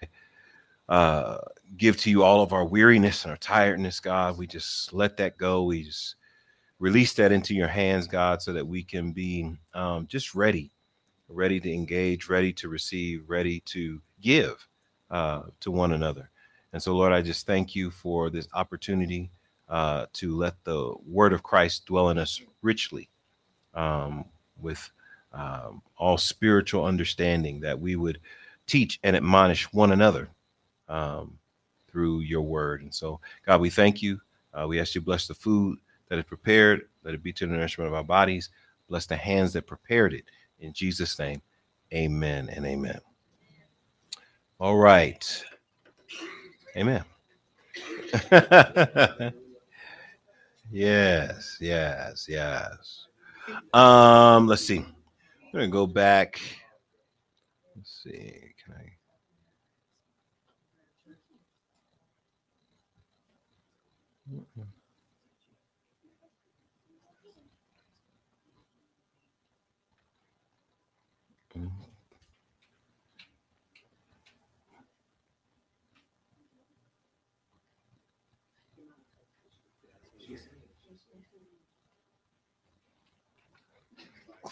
uh, give to you all of our weariness and our tiredness, God. We just let that go. We just release that into your hands, God, so that we can be um, just ready, ready to engage, ready to receive, ready to give uh, to one another. And so, Lord, I just thank you for this opportunity uh, to let the word of Christ dwell in us richly um, with um, all spiritual understanding, that we would teach and admonish one another um, through your word. And so, God, we thank you. Uh, we ask you bless the food that is prepared, let it be to the nourishment of our bodies. Bless the hands that prepared it. In Jesus' name, amen and amen. All right. Amen. yes, yes, yes. Um, let's see. I'm gonna go back. Let's see. Can I?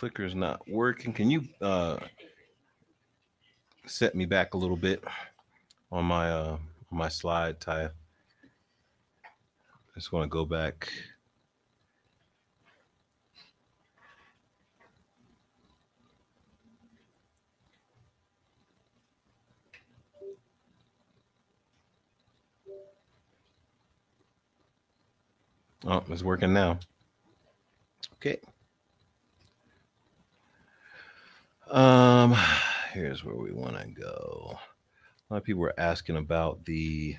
Clicker's not working. Can you uh set me back a little bit on my uh on my slide, Ty? I just want to go back. Oh, it's working now. Okay. Um, here's where we want to go. A lot of people were asking about the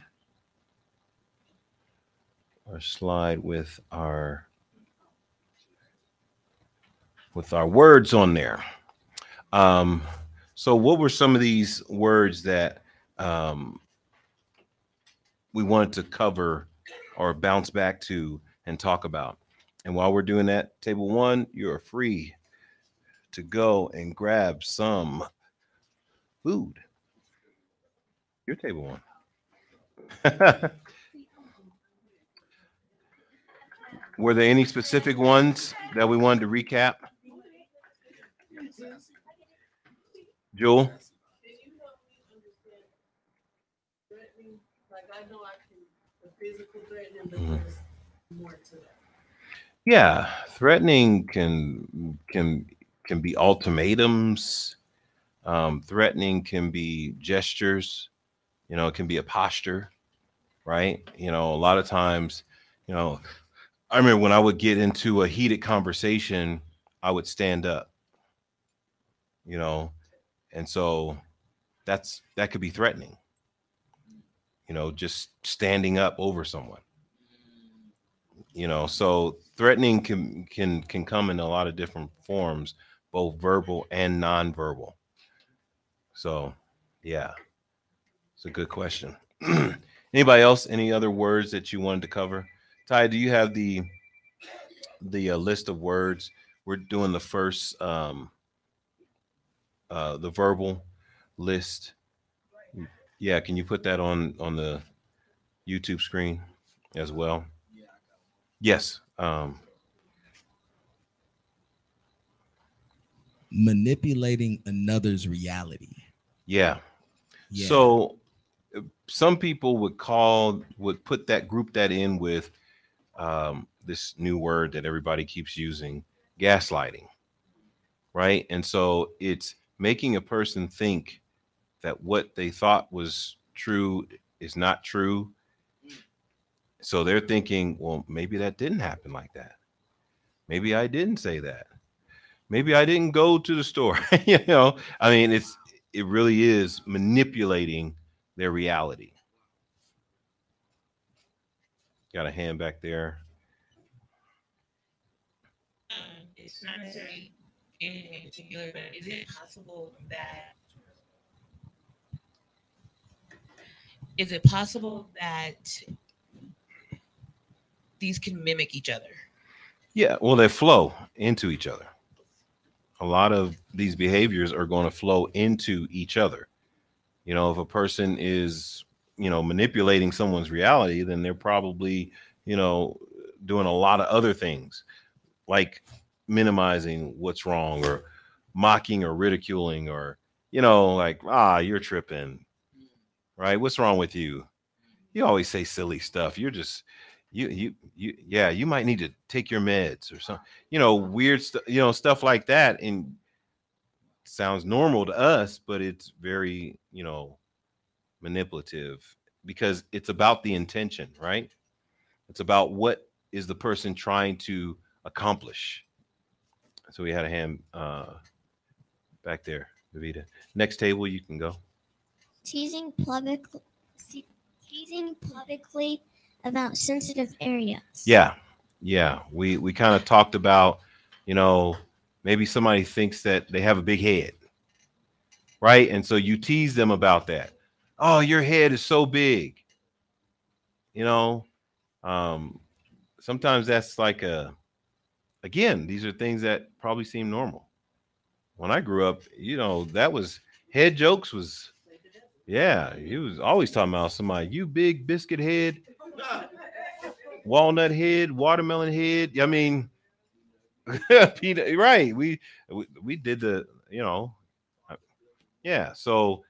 our slide with our with our words on there. Um, so what were some of these words that um, we wanted to cover or bounce back to and talk about? And while we're doing that, table one, you are free to go and grab some food. Your table one. Were there any specific ones that we wanted to recap? Jewel? Mhm. Yeah, threatening can can can be ultimatums. Um, threatening can be gestures. You know, it can be a posture, right? You know, a lot of times, you know, I remember when I would get into a heated conversation, I would stand up. You know, and so that's that could be threatening. You know, just standing up over someone. You know, so threatening can can can come in a lot of different forms both verbal and nonverbal. So, yeah, it's a good question. Anybody else? Any other words that you wanted to cover? Ty, do you have the the uh, list of words? We're doing the first um uh the verbal list. Yeah, can you put that on on the YouTube screen as well? Yes. Um manipulating another's reality. Yeah. Yeah. So some people would call would put that group that in with um, this new word that everybody keeps using, gaslighting, right? And so it's making a person think that what they thought was true is not true. So they're thinking, well, maybe that didn't happen like that. Maybe I didn't say that. Maybe I didn't go to the store. you know, I mean, it's it really is manipulating their reality. Got a hand back there. um, it's not necessarily anything in particular, but is it possible that is it possible that these can mimic each other? Yeah, well, they flow into each other. A lot of these behaviors are going to flow into each other. You know, if a person is, you know, manipulating someone's reality, then they're probably, you know, doing a lot of other things like minimizing what's wrong or mocking or ridiculing or, you know, like, ah, you're tripping. Right? What's wrong with you? You always say silly stuff. You're just you you you yeah, you might need to take your meds or something. You know, weird stuff, you know, stuff like that and sounds normal to us, but it's very, you know, manipulative because it's about the intention, right? It's about what is the person trying to accomplish. So we had a hand uh, back there, Davida. Next table, you can go. Teasing public, teasing publicly about sensitive areas. Yeah, yeah. We we kind of talked about, you know, maybe somebody thinks that they have a big head, right? And so you tease them about that. Oh, your head is so big. You know, um, sometimes that's like a again, these are things that probably seem normal. When I grew up, you know, that was head jokes was yeah, he was always talking about somebody, you big biscuit head, walnut head, watermelon head. I mean, Peter, right. We, we we did the, you know, uh, yeah. So,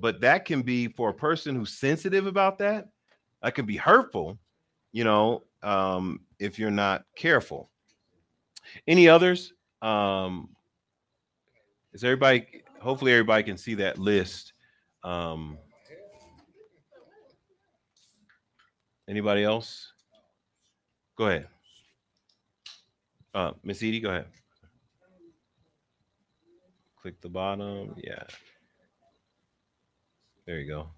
but that can be for a person who's sensitive about that, that can be hurtful, you know, um, if you're not careful. Any others? Um, is everybody? Hopefully, everybody can see that list. Um, anybody else? Go ahead. Uh, Miss Edie, go ahead. Click the bottom. Yeah. There you go.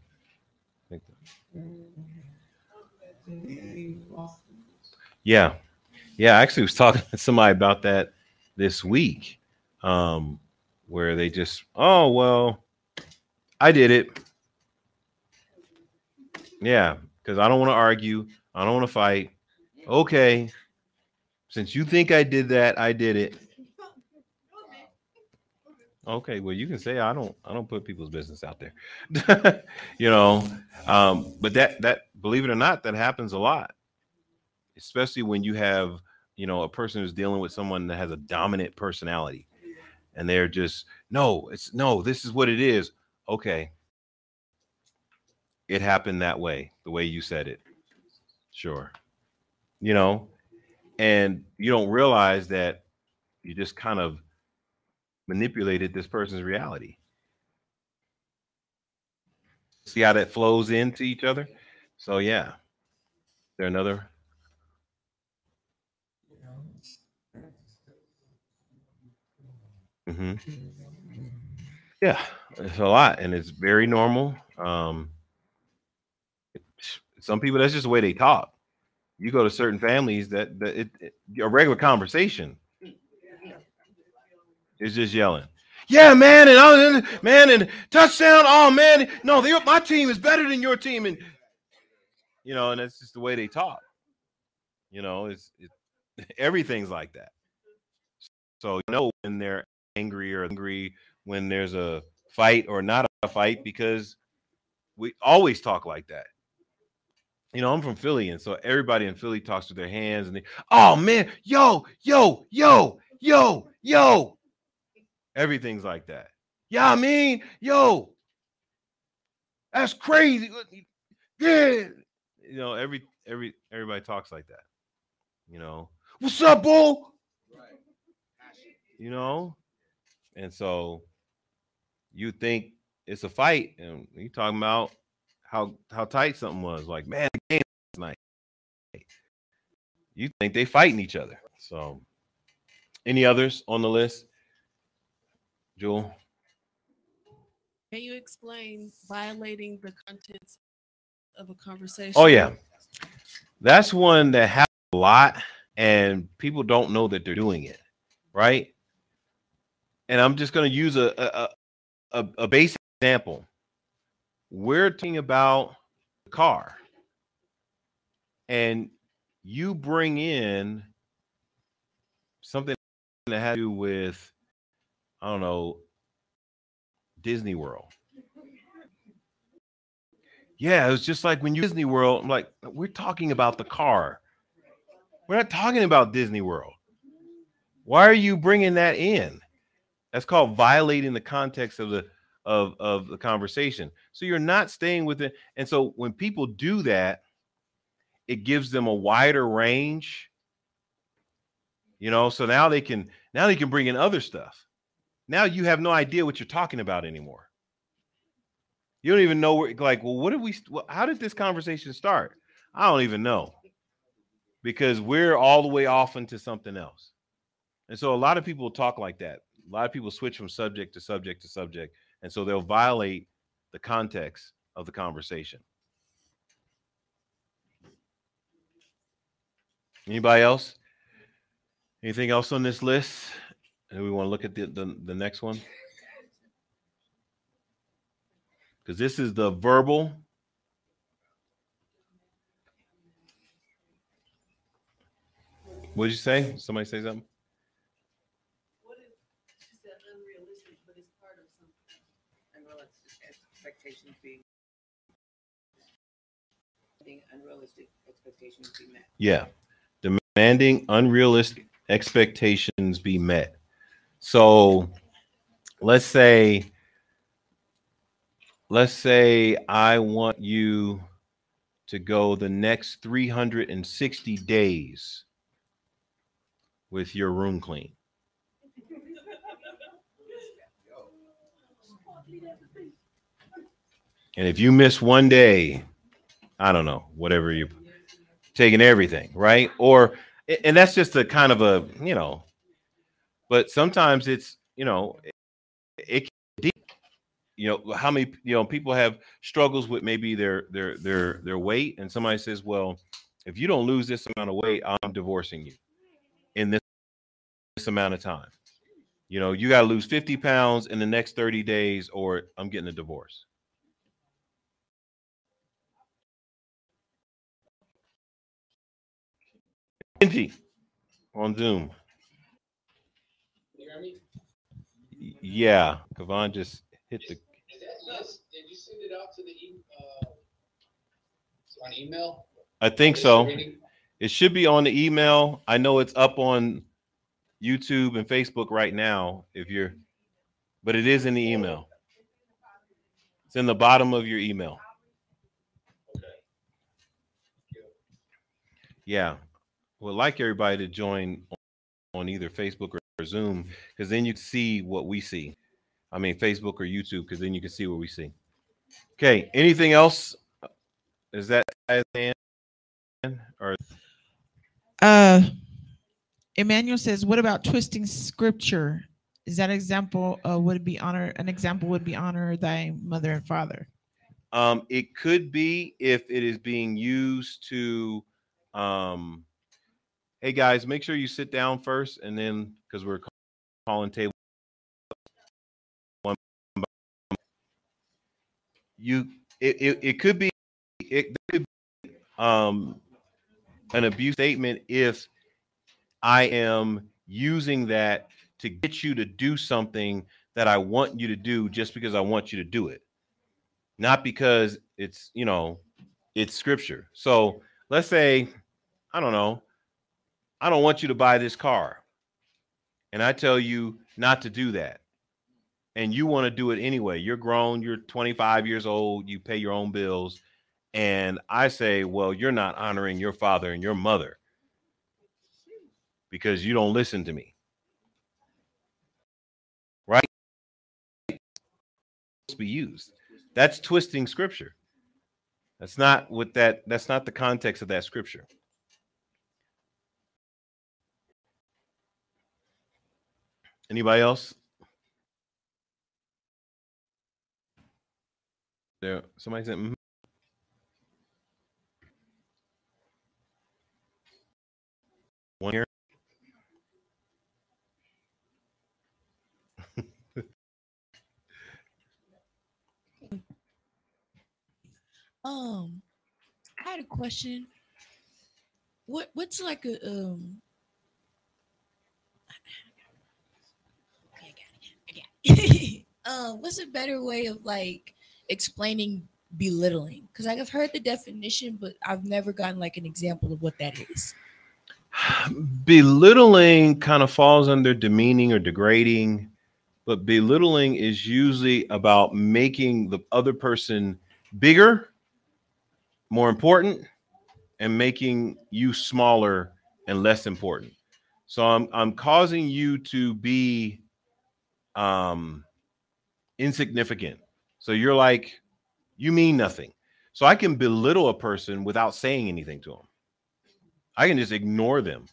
Yeah. Yeah, I actually was talking to somebody about that this week. Um, where they just, oh well, I did it. Yeah, because I don't want to argue. I don't want to fight. Okay. Since you think I did that, I did it. Okay, well, you can say I don't I don't put people's business out there. you know, um, but that that believe it or not, that happens a lot. Especially when you have, you know, a person who's dealing with someone that has a dominant personality and they're just no, it's no, this is what it is. Okay. It happened that way, the way you said it. Sure. You know, and you don't realize that you just kind of manipulated this person's reality. See how that flows into each other? So yeah. There another? Mm-hmm. Yeah, it's a lot, and it's very normal. Um, some people that's just the way they talk. You go to certain families that, that it, it, a regular conversation is just yelling. Yeah, man, and I man, and touchdown. Oh man, no, my team is better than your team, and you know, and that's just the way they talk. You know, it's it, everything's like that. So you know when they're angry or angry when there's a fight or not a fight because we always talk like that. You know, I'm from Philly, and so everybody in Philly talks with their hands and they, oh man, yo, yo, yo, yo, yo. Everything's like that. Yeah, I mean, yo, that's crazy. Yeah. You know, every every everybody talks like that. You know, what's up, bull? You know, and so you think it's a fight, and you talking about how how tight something was. Like, man, the game last night. You think they fighting each other. So, any others on the list? Jewel. Can you explain violating the contents of a conversation? Oh yeah, that's one that happens a lot, and people don't know that they're doing it, right? And I'm just going to use a, a a, a basic example. We're talking about the car, and you bring in something that has to do with, I don't know, Disney World. Yeah, it was just like when you Disney World. I'm like, we're talking about the car. We're not talking about Disney World. Why are you bringing that in? That's called violating the context of the of of the conversation. So you're not staying with it. And so when people do that, it gives them a wider range. You know, so now they can now they can bring in other stuff. Now you have no idea what you're talking about anymore. You don't even know where like, well, what did we how did this conversation start? I don't even know. Because we're all the way off into something else. And so a lot of people talk like that. A lot of people switch from subject to subject to subject and so they'll violate the context of the conversation. Anybody else? Anything else on this list? And we want to look at the, the, the next one. Because this is the verbal. What did you say? Somebody say something? What if she said unrealistic, but it's part of something? Unrealistic expectations being being unrealistic expectations be met. Yeah. Demanding unrealistic expectations be met. So let's say let's say I want you to go the next 360 days with your room clean. And if you miss one day, I don't know, whatever you taking everything, right? Or and that's just a kind of a, you know, but sometimes it's, you know, it, it you know, how many, you know, people have struggles with maybe their their their their weight and somebody says, "Well, if you don't lose this amount of weight, I'm divorcing you in this, this amount of time." You know, you got to lose 50 pounds in the next 30 days or I'm getting a divorce. Benji on Zoom. You hear me? Yeah, Kavan just hit the. Is that list, did you send it out to the, uh, on email? I think so. It should be on the email. I know it's up on YouTube and Facebook right now. If you're, but it is in the email. It's in the bottom of your email. Okay. Yeah, would like everybody to join on either Facebook or Zoom because then you see what we see. I mean, Facebook or YouTube because then you can see what we see. Okay. Anything else? Is that or Uh, Emmanuel says, "What about twisting scripture? Is that example? Uh, would it be honor? An example would be honor thy mother and father." Um, it could be if it is being used to, um, hey guys, make sure you sit down first, and then because we're calling table one, you it, it, it could be it could be, um an abuse statement if I am using that to get you to do something that I want you to do just because I want you to do it. Not because it's you know it's scripture. So let's say i don't know i don't want you to buy this car. And i tell you not to do that. And you want to do it anyway. You're grown you're 25 years old you pay your own bills. And i say well you're not honoring your father and your mother. Because you don't listen to me. Right? Be used. That's twisting scripture. That's not what that that's not the context of that scripture. Anybody else? There somebody said mhm. one here. Um, I had a question. What what's like a um? Okay, I got it. I got it. Um, what's a better way of like explaining belittling? Because like I've heard the definition, but I've never gotten like an example of what that is. belittling kind of falls under demeaning or degrading but belittling is usually about making the other person bigger more important and making you smaller and less important so i'm i'm causing you to be um insignificant so you're like you mean nothing so i can belittle a person without saying anything to them I can just ignore them,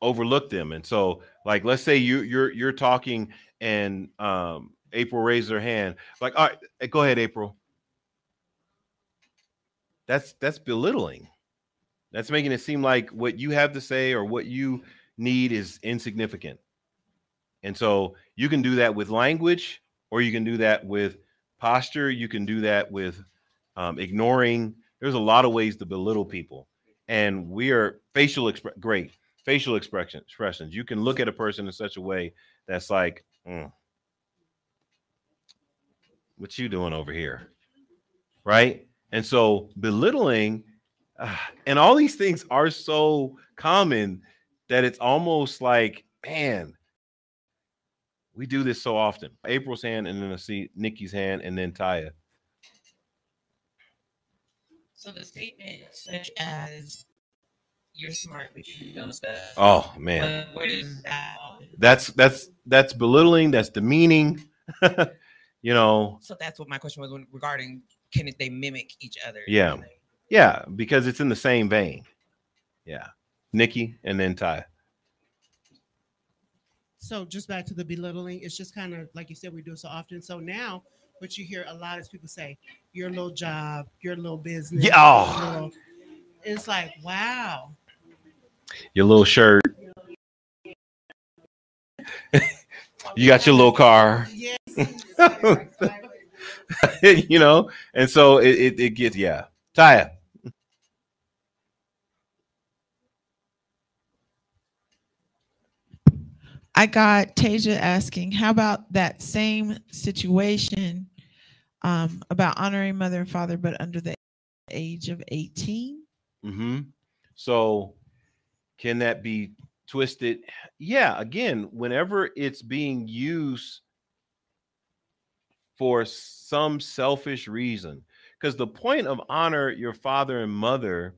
overlook them. And so, like, let's say you you're you're talking and um April raised her hand, like, all right, go ahead, April. That's that's belittling. That's making it seem like what you have to say or what you need is insignificant. And so you can do that with language, or you can do that with posture. You can do that with um, ignoring. There's a lot of ways to belittle people and we are facial expre- great facial expression expressions. You can look at a person in such a way that's like mm, what you doing over here? Right? And so belittling uh, and all these things are so common that it's almost like man we do this so often. April's hand and then i see nikki's hand and then taya. So the statement such as you're smart but you don't stuff. oh man. Uh, but where does that? That's that's that's belittling that's demeaning you know. So that's what my question was when, regarding can they mimic each other? Yeah. yeah because it's in the same vein. Yeah. Nikki and then ty So just back to the belittling, it's just kind of like you said, we do it so often. So now what you hear a lot is people say, your little job, your little business. Yeah, oh. little-" It's like, wow. your little shirt you got your little car Yes. you know and so it, it, it gets yeah taya I got Tasia asking, how about that same situation um, about honoring mother and father, but under the age of 18? hmm So, can that be twisted? Yeah. Again, whenever it's being used for some selfish reason, because the point of honor your father and mother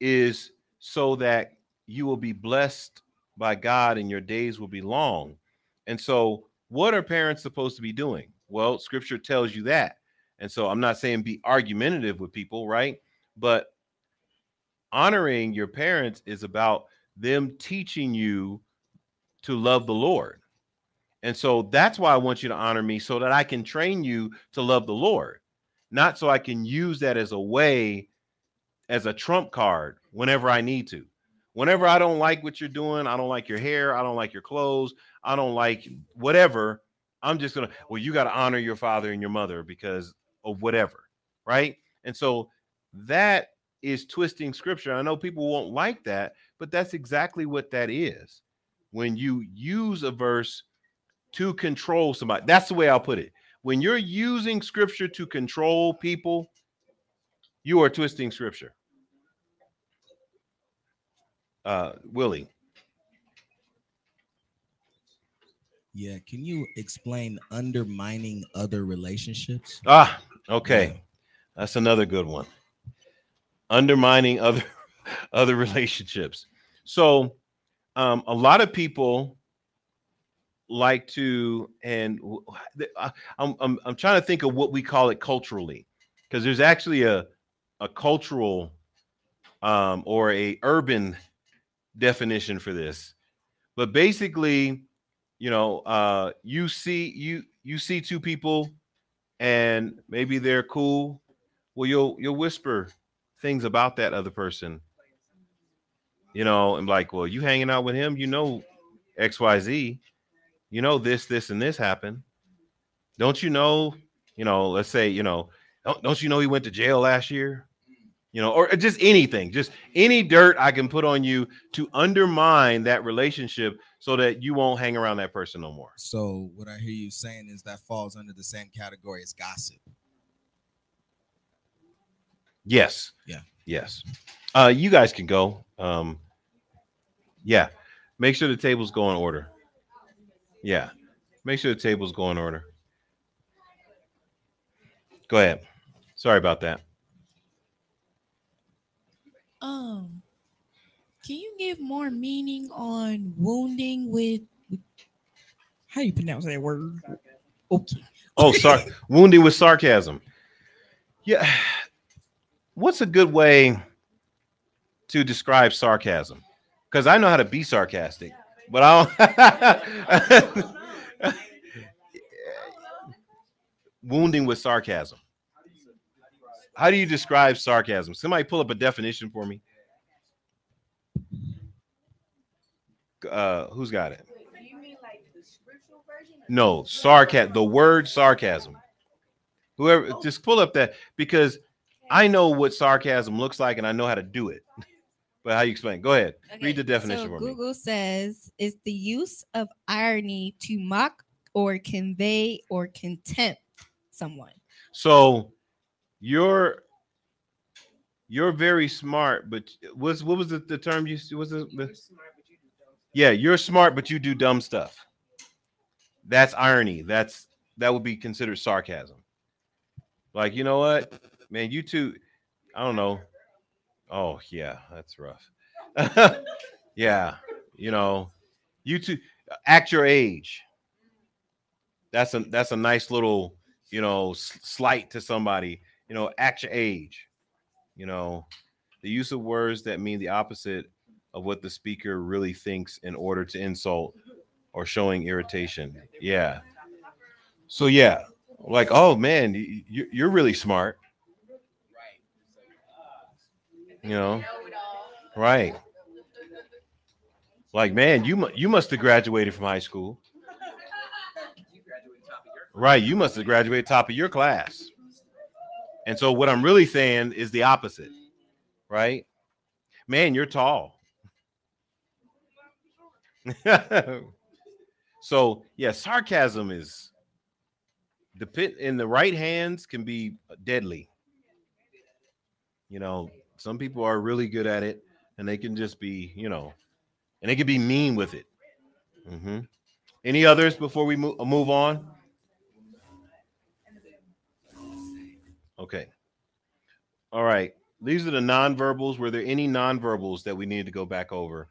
is so that you will be blessed by God and your days will be long. And so, what are parents supposed to be doing? Well, scripture tells you that. And so, I'm not saying be argumentative with people, right? But honoring your parents is about them teaching you to love the Lord. And so that's why I want you to honor me so that I can train you to love the Lord, not so I can use that as a way, as a trump card whenever I need to. Whenever I don't like what you're doing, I don't like your hair, I don't like your clothes, I don't like whatever, I'm just going to, well, you got to honor your father and your mother because of whatever. Right. And so that is twisting scripture. I know people won't like that, but that's exactly what that is. When you use a verse to control somebody, that's the way I'll put it. When you're using scripture to control people, you are twisting scripture. Uh, Willie, Yeah, can you explain undermining other relationships? ah, okay, that's another good one. Undermining other other relationships. So, um, a lot of people like to, and I- I'm, I'm I'm trying to think of what we call it culturally, because there's actually a a cultural um, or a urban definition for this. But basically, you know, uh, you see you you see two people, and maybe they're cool. Well, you'll you'll whisper things about that other person, you know, and like, well, you hanging out with him, you know, X Y Z, you know this this and this happened. Don't you know? You know, let's say you know, don't, don't you know he went to jail last year? You know, or just anything, just any dirt I can put on you to undermine that relationship so that you won't hang around that person no more. So what I hear you saying is that falls under the same category as gossip. Yes. Yeah. Yes. Uh, you guys can go. Um, yeah. Make sure the tables go in order. Yeah. Make sure the tables go in order. Go ahead. Sorry about that. Um, can you give more meaning on wounding with, with how you pronounce that word? Okay. Oh, sorry. Wounding with sarcasm. Yeah. What's a good way to describe sarcasm? Because I know how to be sarcastic, but I don't. Wounding with sarcasm. How do you describe sarcasm? Somebody pull up a definition for me. Uh, who's got it? No, sarcasm. The word sarcasm. Whoever, just pull up that because I know what sarcasm looks like and I know how to do it. But how you explain? Go ahead. Read the definition So for me. Google says it's the use of irony to mock or convey or contempt someone. So you're you're very smart, but what's what was the, the term you was the, the yeah, you're smart, but you do dumb stuff. That's irony. That's that would be considered sarcasm. Like, you know what, man, you two, I don't know. Oh yeah, that's rough. yeah, you know, you two act your age. That's a that's a nice little you know slight to somebody. You know, act your age. You know, the use of words that mean the opposite of what the speaker really thinks in order to insult or showing irritation. Yeah. So yeah, like oh man, y- y- you're really smart. You know, right? Like man, you mu- you must have graduated from high school. Right, you must have graduated top of your class. And so what I'm really saying is the opposite. Right? Man, you're tall. so, yeah, sarcasm is the pit in the right hands can be deadly. You know, some people are really good at it and they can just be, you know, and they can be mean with it. Mhm. Any others before we move, move on? Okay. All right. These are the nonverbals. Were there any nonverbals that we need to go back over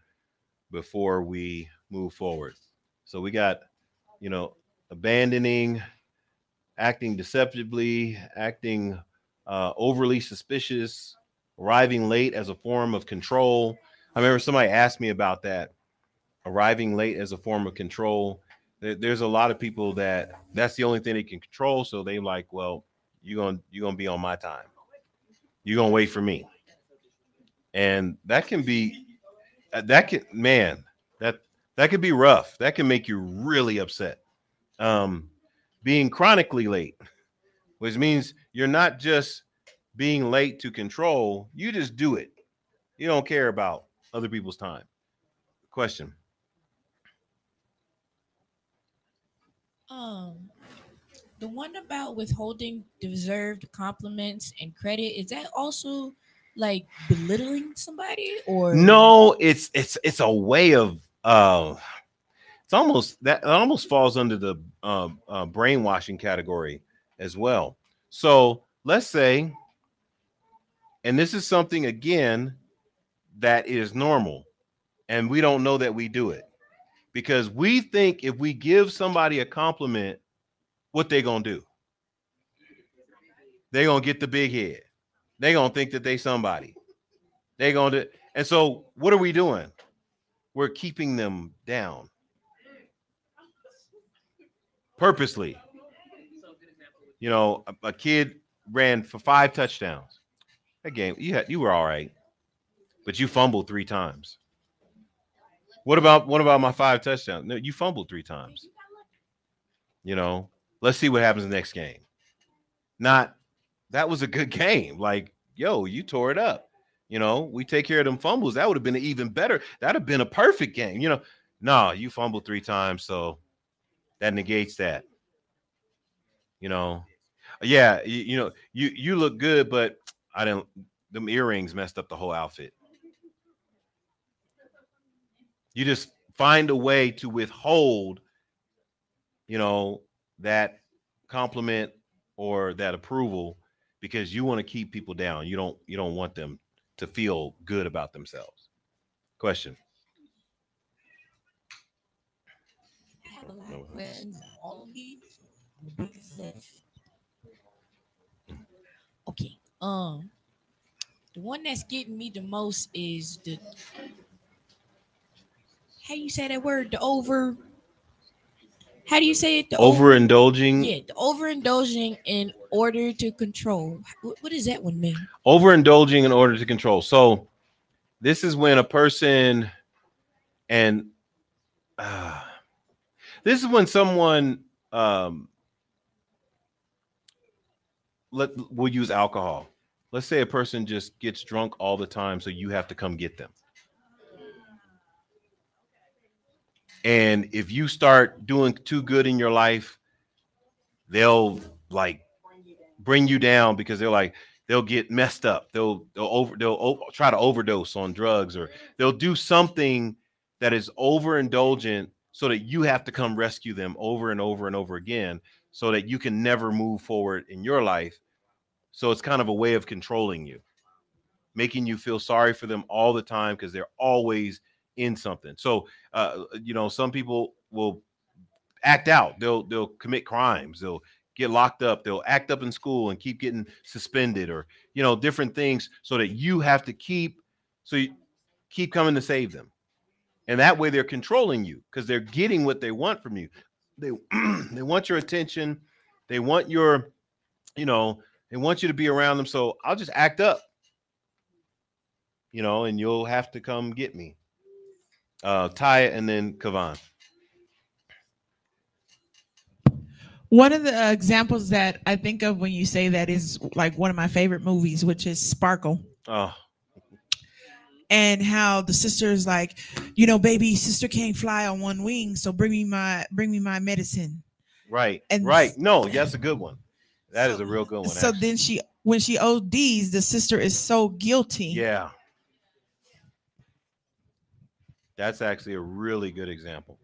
before we move forward? So we got, you know, abandoning, acting deceptively, acting uh, overly suspicious, arriving late as a form of control. I remember somebody asked me about that, arriving late as a form of control. There- There's a lot of people that that's the only thing they can control. So they like, well, you're gonna you're gonna be on my time. You're gonna wait for me. And that can be uh, that can man, that that could be rough. That can make you really upset. Um being chronically late, which means you're not just being late to control, you just do it. You don't care about other people's time. Question. Um, the one about withholding deserved compliments and credit is that also like belittling somebody or No, it's it's it's a way of uh it's almost that it almost falls under the uh, uh, brainwashing category as well. So let's say, and this is something again that is normal, and we don't know that we do it because we think if we give somebody a compliment, what they gonna do? They gonna get the big head. They gonna think that they somebody. They gonna do, and so what are we doing? We're keeping them down purposely. You know, a, a kid ran for five touchdowns. That game, you had you were all right, but you fumbled three times. What about what about my five touchdowns? No, you fumbled three times. You know, let's see what happens the next game. Not that was a good game. Like yo, you tore it up. You know, we take care of them fumbles. That would have been even better. That'd have been a perfect game. You know, no, you fumbled three times, so that negates that. You know, yeah, you, you know, you you look good, but I didn't. Them earrings messed up the whole outfit. You just find a way to withhold, you know, that compliment or that approval because you want to keep people down. You don't you don't want them to feel good about themselves. Question. Okay. Um, the one that's getting me the most is the how you say that word? The over. How do you say it? The Overindulging. Yeah, the overindulging in order to control. What, what does that one mean? overindulging in order to control. So this is when a person and uh, this is when someone um let we'll use alcohol. Let's say a person just gets drunk all the time, so you have to come get them. And if you start doing too good in your life, they'll like bring you down because they're like they'll get messed up. They'll they'll over they'll try to overdose on drugs or they'll do something that is overindulgent so that you have to come rescue them over and over and over again so that you can never move forward in your life. So it's kind of a way of controlling you, making you feel sorry for them all the time because they're always in something. So uh, you know, some people will act out. They'll they'll commit crimes. They'll get locked up. They'll act up in school and keep getting suspended, or you know, different things, so that you have to keep so you keep coming to save them, and that way they're controlling you because they're getting what they want from you. They they want your attention. They want your, you know, they want you to be around them. So I'll just act up, you know, and you'll have to come get me. Uh, Ty and then Kavan. One of the examples that I think of when you say that is like one of my favorite movies, which is Sparkle. Oh, and how the sister is like, you know, baby, sister can't fly on one wing, so bring me my bring me my medicine. right, And- right. No, that's a good one. That is a real good one. so actually. then she when she ODs, the sister is so guilty. yeah, that's actually a really good example.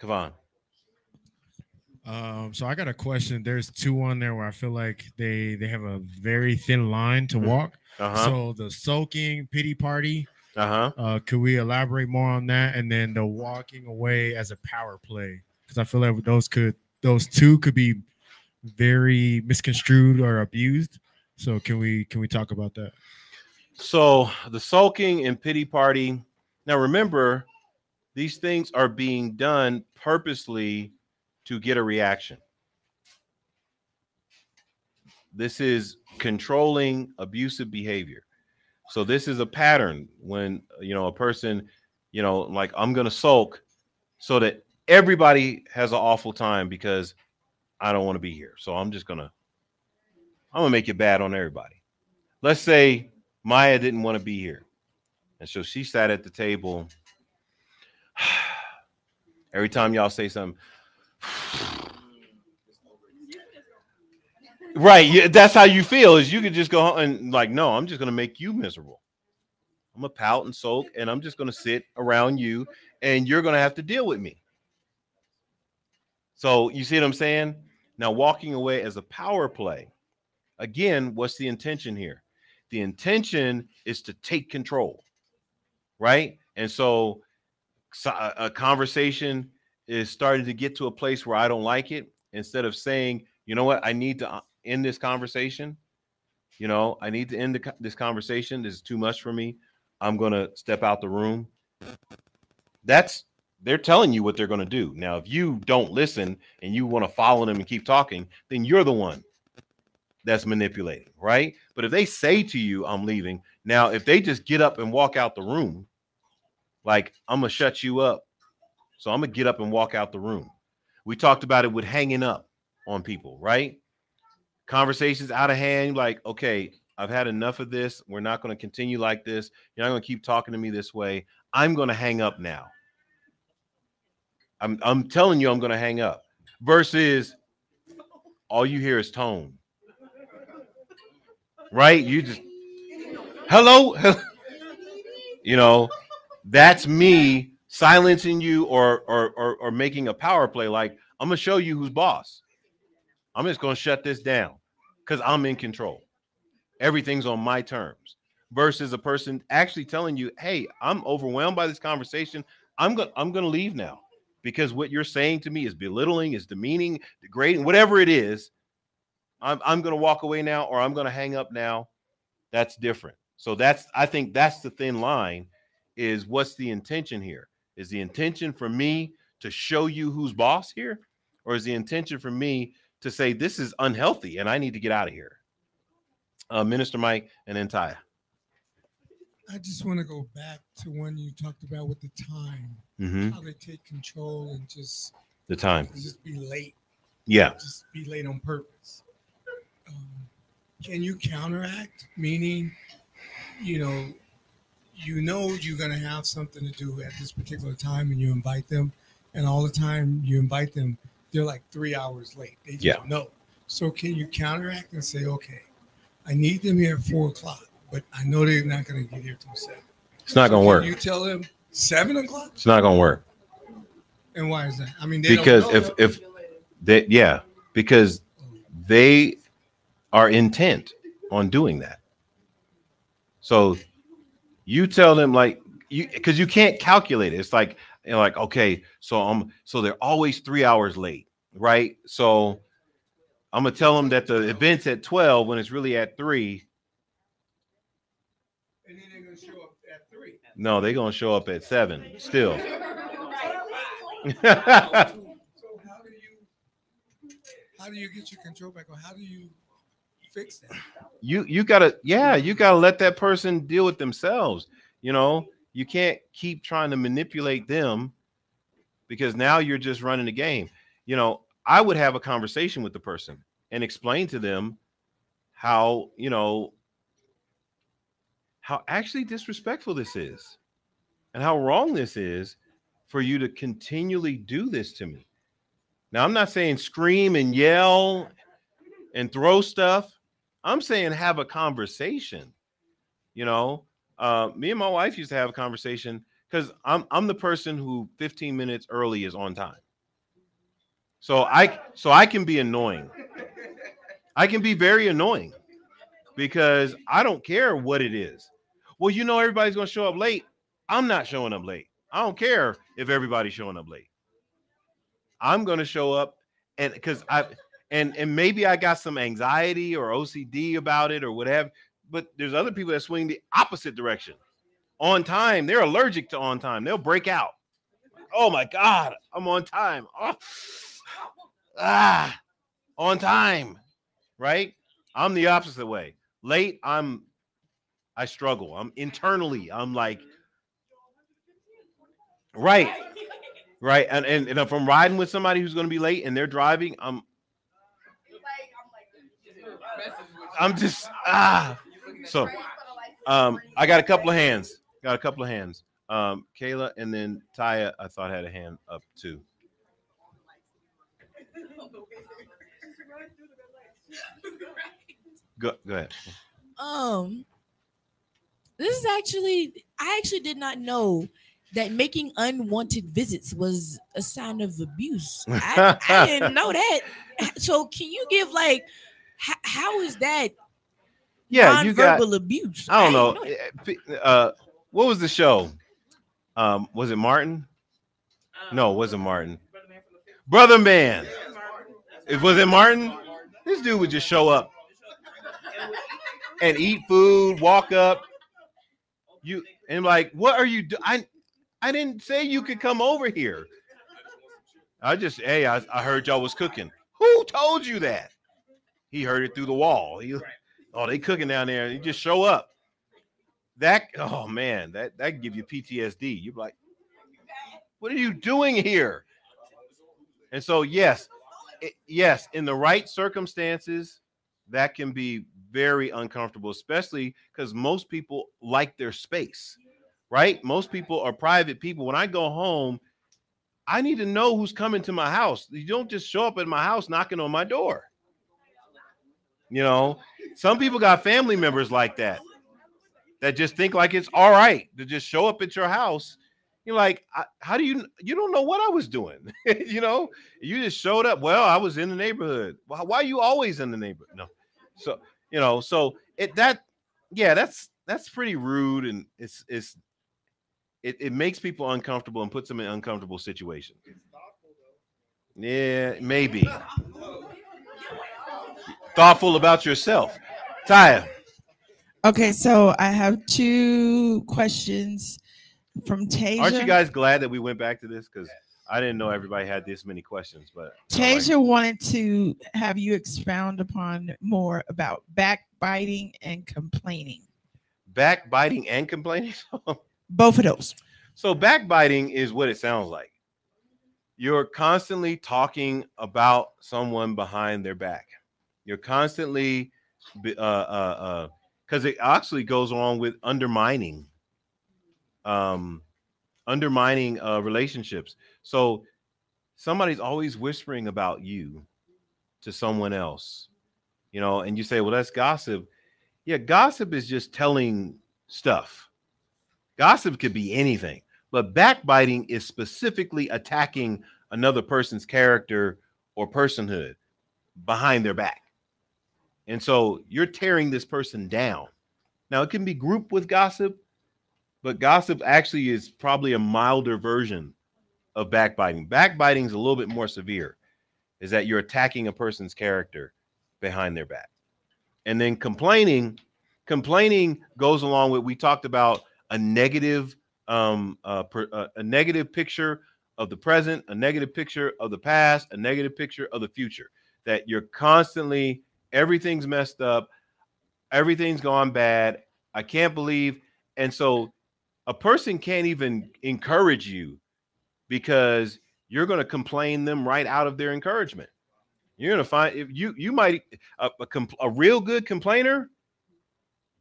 Kavan. Um, so I got a question. There's two on there where I feel like they they have a very thin line to Mhm. walk. Uh-huh. So the soaking pity party. Uh-huh. Uh, could we elaborate more on that? And then the walking away as a power play, because I feel like those could those two could be very misconstrued or abused. So can we can we talk about that? So the sulking and pity party. Now remember, these things are being done purposely to get a reaction. This is controlling abusive behavior. So this is a pattern when you know a person, you know, like I'm gonna sulk so that everybody has an awful time because I don't want to be here. So I'm just gonna I'm gonna make it bad on everybody. Let's say Maya didn't want to be here. And so she sat at the table. Every time y'all say something, right? That's how you feel. Is you could just go and like, no, I'm just gonna make you miserable. I'm gonna pout and sulk, and I'm just gonna sit around you, and you're gonna have to deal with me. So you see what I'm saying? Now, walking away as a power play. Again, what's the intention here? The intention is to take control, right? And so, a, conversation is starting to get to a place where I don't like it. Instead of saying, you know what, I need to uh, end this conversation. You know, I need to end the, this conversation. This is too much for me. I'm gonna step out the room. That's they're telling you what they're going to do. Now, if you don't listen and you want to follow them and keep talking, then you're the one that's manipulating, right? But if they say to you, I'm leaving, now if they just get up and walk out the room, like I'm gonna shut you up. So I'm gonna get up and walk out the room. We talked about it with hanging up on people, right? conversations out of hand, like, okay, I've had enough of this. We're not going to continue like this. You're not going to keep talking to me this way. I'm going to hang up now. I'm I'm telling you, I'm going to hang up. Versus, all you hear is tone. Right? You just hello, you know, that's me silencing you or or or, or making a power play. Like I'm gonna show you who's boss. I'm just gonna shut this down because I'm in control. Everything's on my terms. Versus a person actually telling you, "Hey, I'm overwhelmed by this conversation. I'm gonna I'm gonna leave now because what you're saying to me is belittling, is demeaning, degrading, whatever it is. I'm I'm gonna walk away now, or I'm gonna hang up now. That's different. So that's I think that's the thin line. Is what's the intention here? Is the intention for me to show you who's boss here, or is the intention for me to say this is unhealthy and I need to get out of here? Uh, Minister Mike and then Taya. I just want to go back to when you talked about with the time, Mhm. how they take control and just The time. just be late. Yeah. just be late on purpose. Um, can you counteract? Meaning, you know, you know you're going to have something to do at this particular time, and you invite them, and all the time you invite them, they're like three hours late. They just Yeah. know. So can you counteract and say, okay, I need them here at four o'clock, but I know they're not going to get here till seven. It's not So gonna work. You tell them seven o'clock, It's not gonna work. and why is that? I mean, they don't because if if they yeah because they are intent on doing that. So you tell them like you because you can't calculate it. It's like you know, like okay so I'm so they're always three hours late right? So i'm gonna tell them that the event's at 12 when it's really at three. And then they're going to show up at three. no they're gonna show up at seven still. So How do you how do you get your control back, or how do you fix that? you you gotta yeah you gotta let that person deal with themselves you know? You can't keep trying to manipulate them because now you're just running the game. You know i would have a conversation with the person and explain to them how you know how actually disrespectful this is and how wrong this is for you to continually do this to me. Now i'm not saying scream and yell and throw stuff I'm saying have a conversation. You know, uh, me and my wife used to have a conversation because I'm I'm the person who 15 minutes early is on time. So I so I can be annoying. I can be very annoying because I don't care what it is. Well, you know everybody's gonna show up late. I'm not showing up late. I don't care if everybody's showing up late. I'm gonna show up and because I and and maybe I got some anxiety or OCD about it or whatever. But there's other people that swing the opposite direction. On time, they're allergic to on time. They'll break out. Oh my God, I'm on time. Oh. Ah, on time, right? I'm the opposite way. Late, I'm I struggle. I'm internally, I'm like, right, right. And, and, and if I'm riding with somebody who's gonna be late and they're driving, I'm I'm just ah. So, um, I got a couple of hands. Got a couple of hands. Um, Kayla and then Taya. I thought had a hand up too. Go go ahead. Um, this is actually, I actually did not know that making unwanted visits was a sign of abuse. I, I didn't know that. So, can you give like, h- how is that? Yeah, you got. nonverbal abuse. I don't didn't know. that. p- Uh, what was the show? Um, was it Martin? No, it wasn't Martin. Brother Man. It was it Martin. This dude would just show up and eat food, walk up. You and like, what are you doing? I I didn't say you could come over here. I just, hey, I, I heard y'all was cooking. Who told you that? He heard it through the wall. He, oh, they cooking down there. You just show up. That, oh man, that that can give you PTSD. You're like, what are you doing here? And so, yes, it- yes, in the right circumstances, that can be very uncomfortable, especially because most people like their space, right? Most people are private people. When I go home, I need to know who's coming to my house. You don't just show up at my house knocking on my door. You know, some people got family members like that that just think like it's all right to just show up at your house. You're like, how do you? You don't know what I was doing. you know, you just showed up. Well, I was in the neighborhood. Why, why are you always in the neighborhood? No, so you know, so it that yeah, that's that's pretty rude, and it's it's it, it makes people uncomfortable and puts them in uncomfortable situations. Yeah, maybe. Thoughtful about yourself. Taya. Okay, so I have two questions from Tasia. Aren't you guys glad that we went back to this? Because I didn't know everybody had this many questions, but Tasia wanted to have you expound upon more about backbiting and complaining. backbiting and complaining. Both of those. So backbiting is what it sounds like. You're constantly talking about someone behind their back. You're constantly, be- uh, uh, uh, because it actually goes along with undermining, um, undermining uh, relationships. So somebody's always whispering about you to someone else, you know, and you say, well, that's gossip. Yeah, gossip is just telling stuff. Gossip could be anything, but backbiting is specifically attacking another person's character or personhood behind their back. And so you're tearing this person down. Now, it can be grouped with gossip, but gossip actually is probably a milder version of backbiting. Backbiting is a little bit more severe, is that you're attacking a person's character behind their back. And then complaining, complaining goes along with we talked about a negative um uh, uh, a negative picture of the present, a negative picture of the past, a negative picture of the future. That you're constantly everything's messed up, everything's gone bad. I can't believe. And so a person can't even encourage you because you're going to complain them right out of their encouragement. You're going to find if you you might a, a, compl- a real good complainer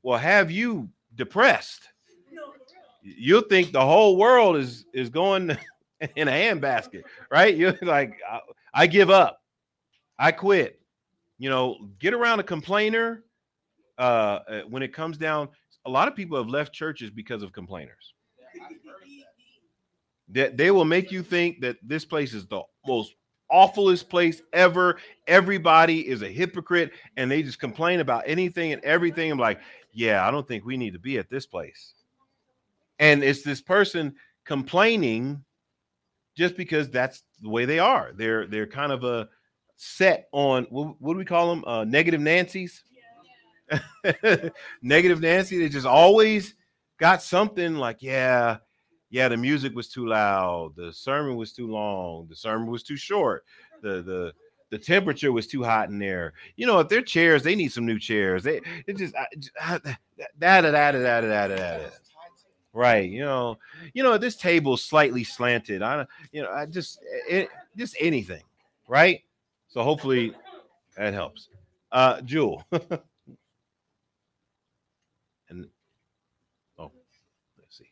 will have you depressed. You'll think the whole world is is going in a handbasket, right? You're like, I, I give up, I quit. You know, get around a complainer. Uh, uh, when it comes down, a lot of people have left churches because of complainers. That they will make you think that this place is the most awfulest place ever. Everybody is a hypocrite and they just complain about anything and everything. I'm like, yeah, I don't think we need to be at this place. And it's this person complaining just because that's the way they are. They're they're kind of a set on what, what do we call them? Uh, negative Nancy's. Negative Nancy. They just always got something like, yeah, yeah, the music was too loud, the sermon was too long, the sermon was too short, the the the temperature was too hot in there. You know, if they're chairs, they need some new chairs. They it just that that that that that Right, you know, you know this table's slightly slanted. I, you know, I just it, just anything, right? So hopefully that helps. Uh, Jewel. and oh, let's see.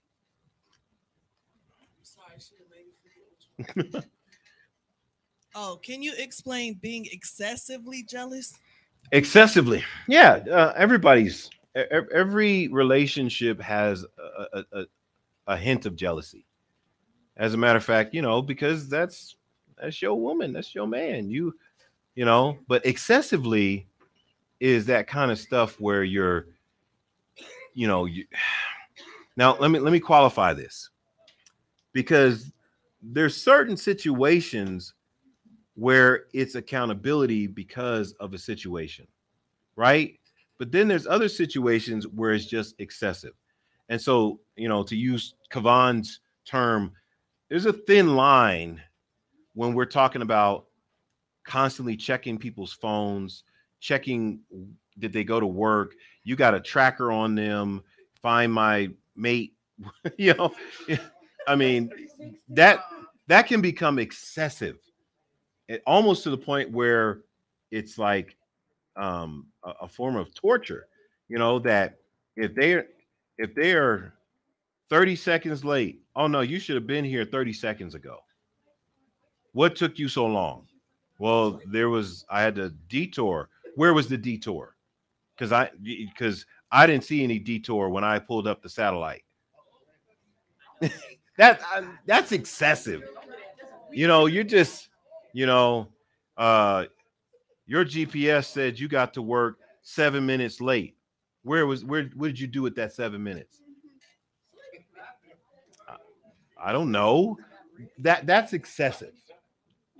Oh, can you explain being excessively jealous? Excessively, yeah. Uh, everybody's every relationship has a, a, a, a hint of jealousy. As a matter of fact, you know, because that's that's your woman, that's your man. You, you know, but excessively is that kind of stuff where you're, you know, you. Now let me let me qualify this because there's certain situations where it's accountability because of a situation, right? But then there's other situations where it's just excessive. And so, you know, to use Kavan's term, there's a thin line when we're talking about constantly checking people's phones, checking did they go to work? You got a tracker on them, find my mate, you know. I mean, that that can become excessive. It, almost to the point where it's like um, a, a form of torture. You know that if they're if they are 30 seconds late, oh no, you should have been here 30 seconds ago. What took you so long? Well, there was I had to detour. Where was the detour? Because I because I didn't see any detour when I pulled up the satellite. that uh, that's excessive. You know, you're just, you know, uh your GPS said you got to work seven minutes late. Where was where what did you do with that seven minutes? I don't know. That that's excessive.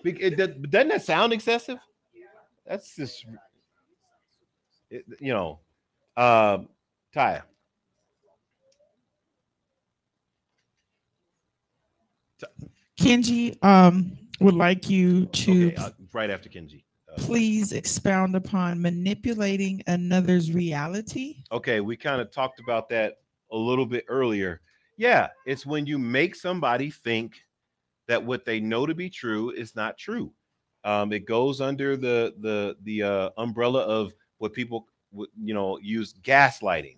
It, does- doesn't that sound excessive? That's just, it- you know, uh, Taya. Kenji um, would like you to Okay, uh, right after Kenji. Uh, please expound upon manipulating another's reality. okay, we kind of talked about that a little bit earlier. Yeah, it's when you make somebody think that what they know to be true is not true. Um, it goes under the the the uh, umbrella of what people you know use gaslighting,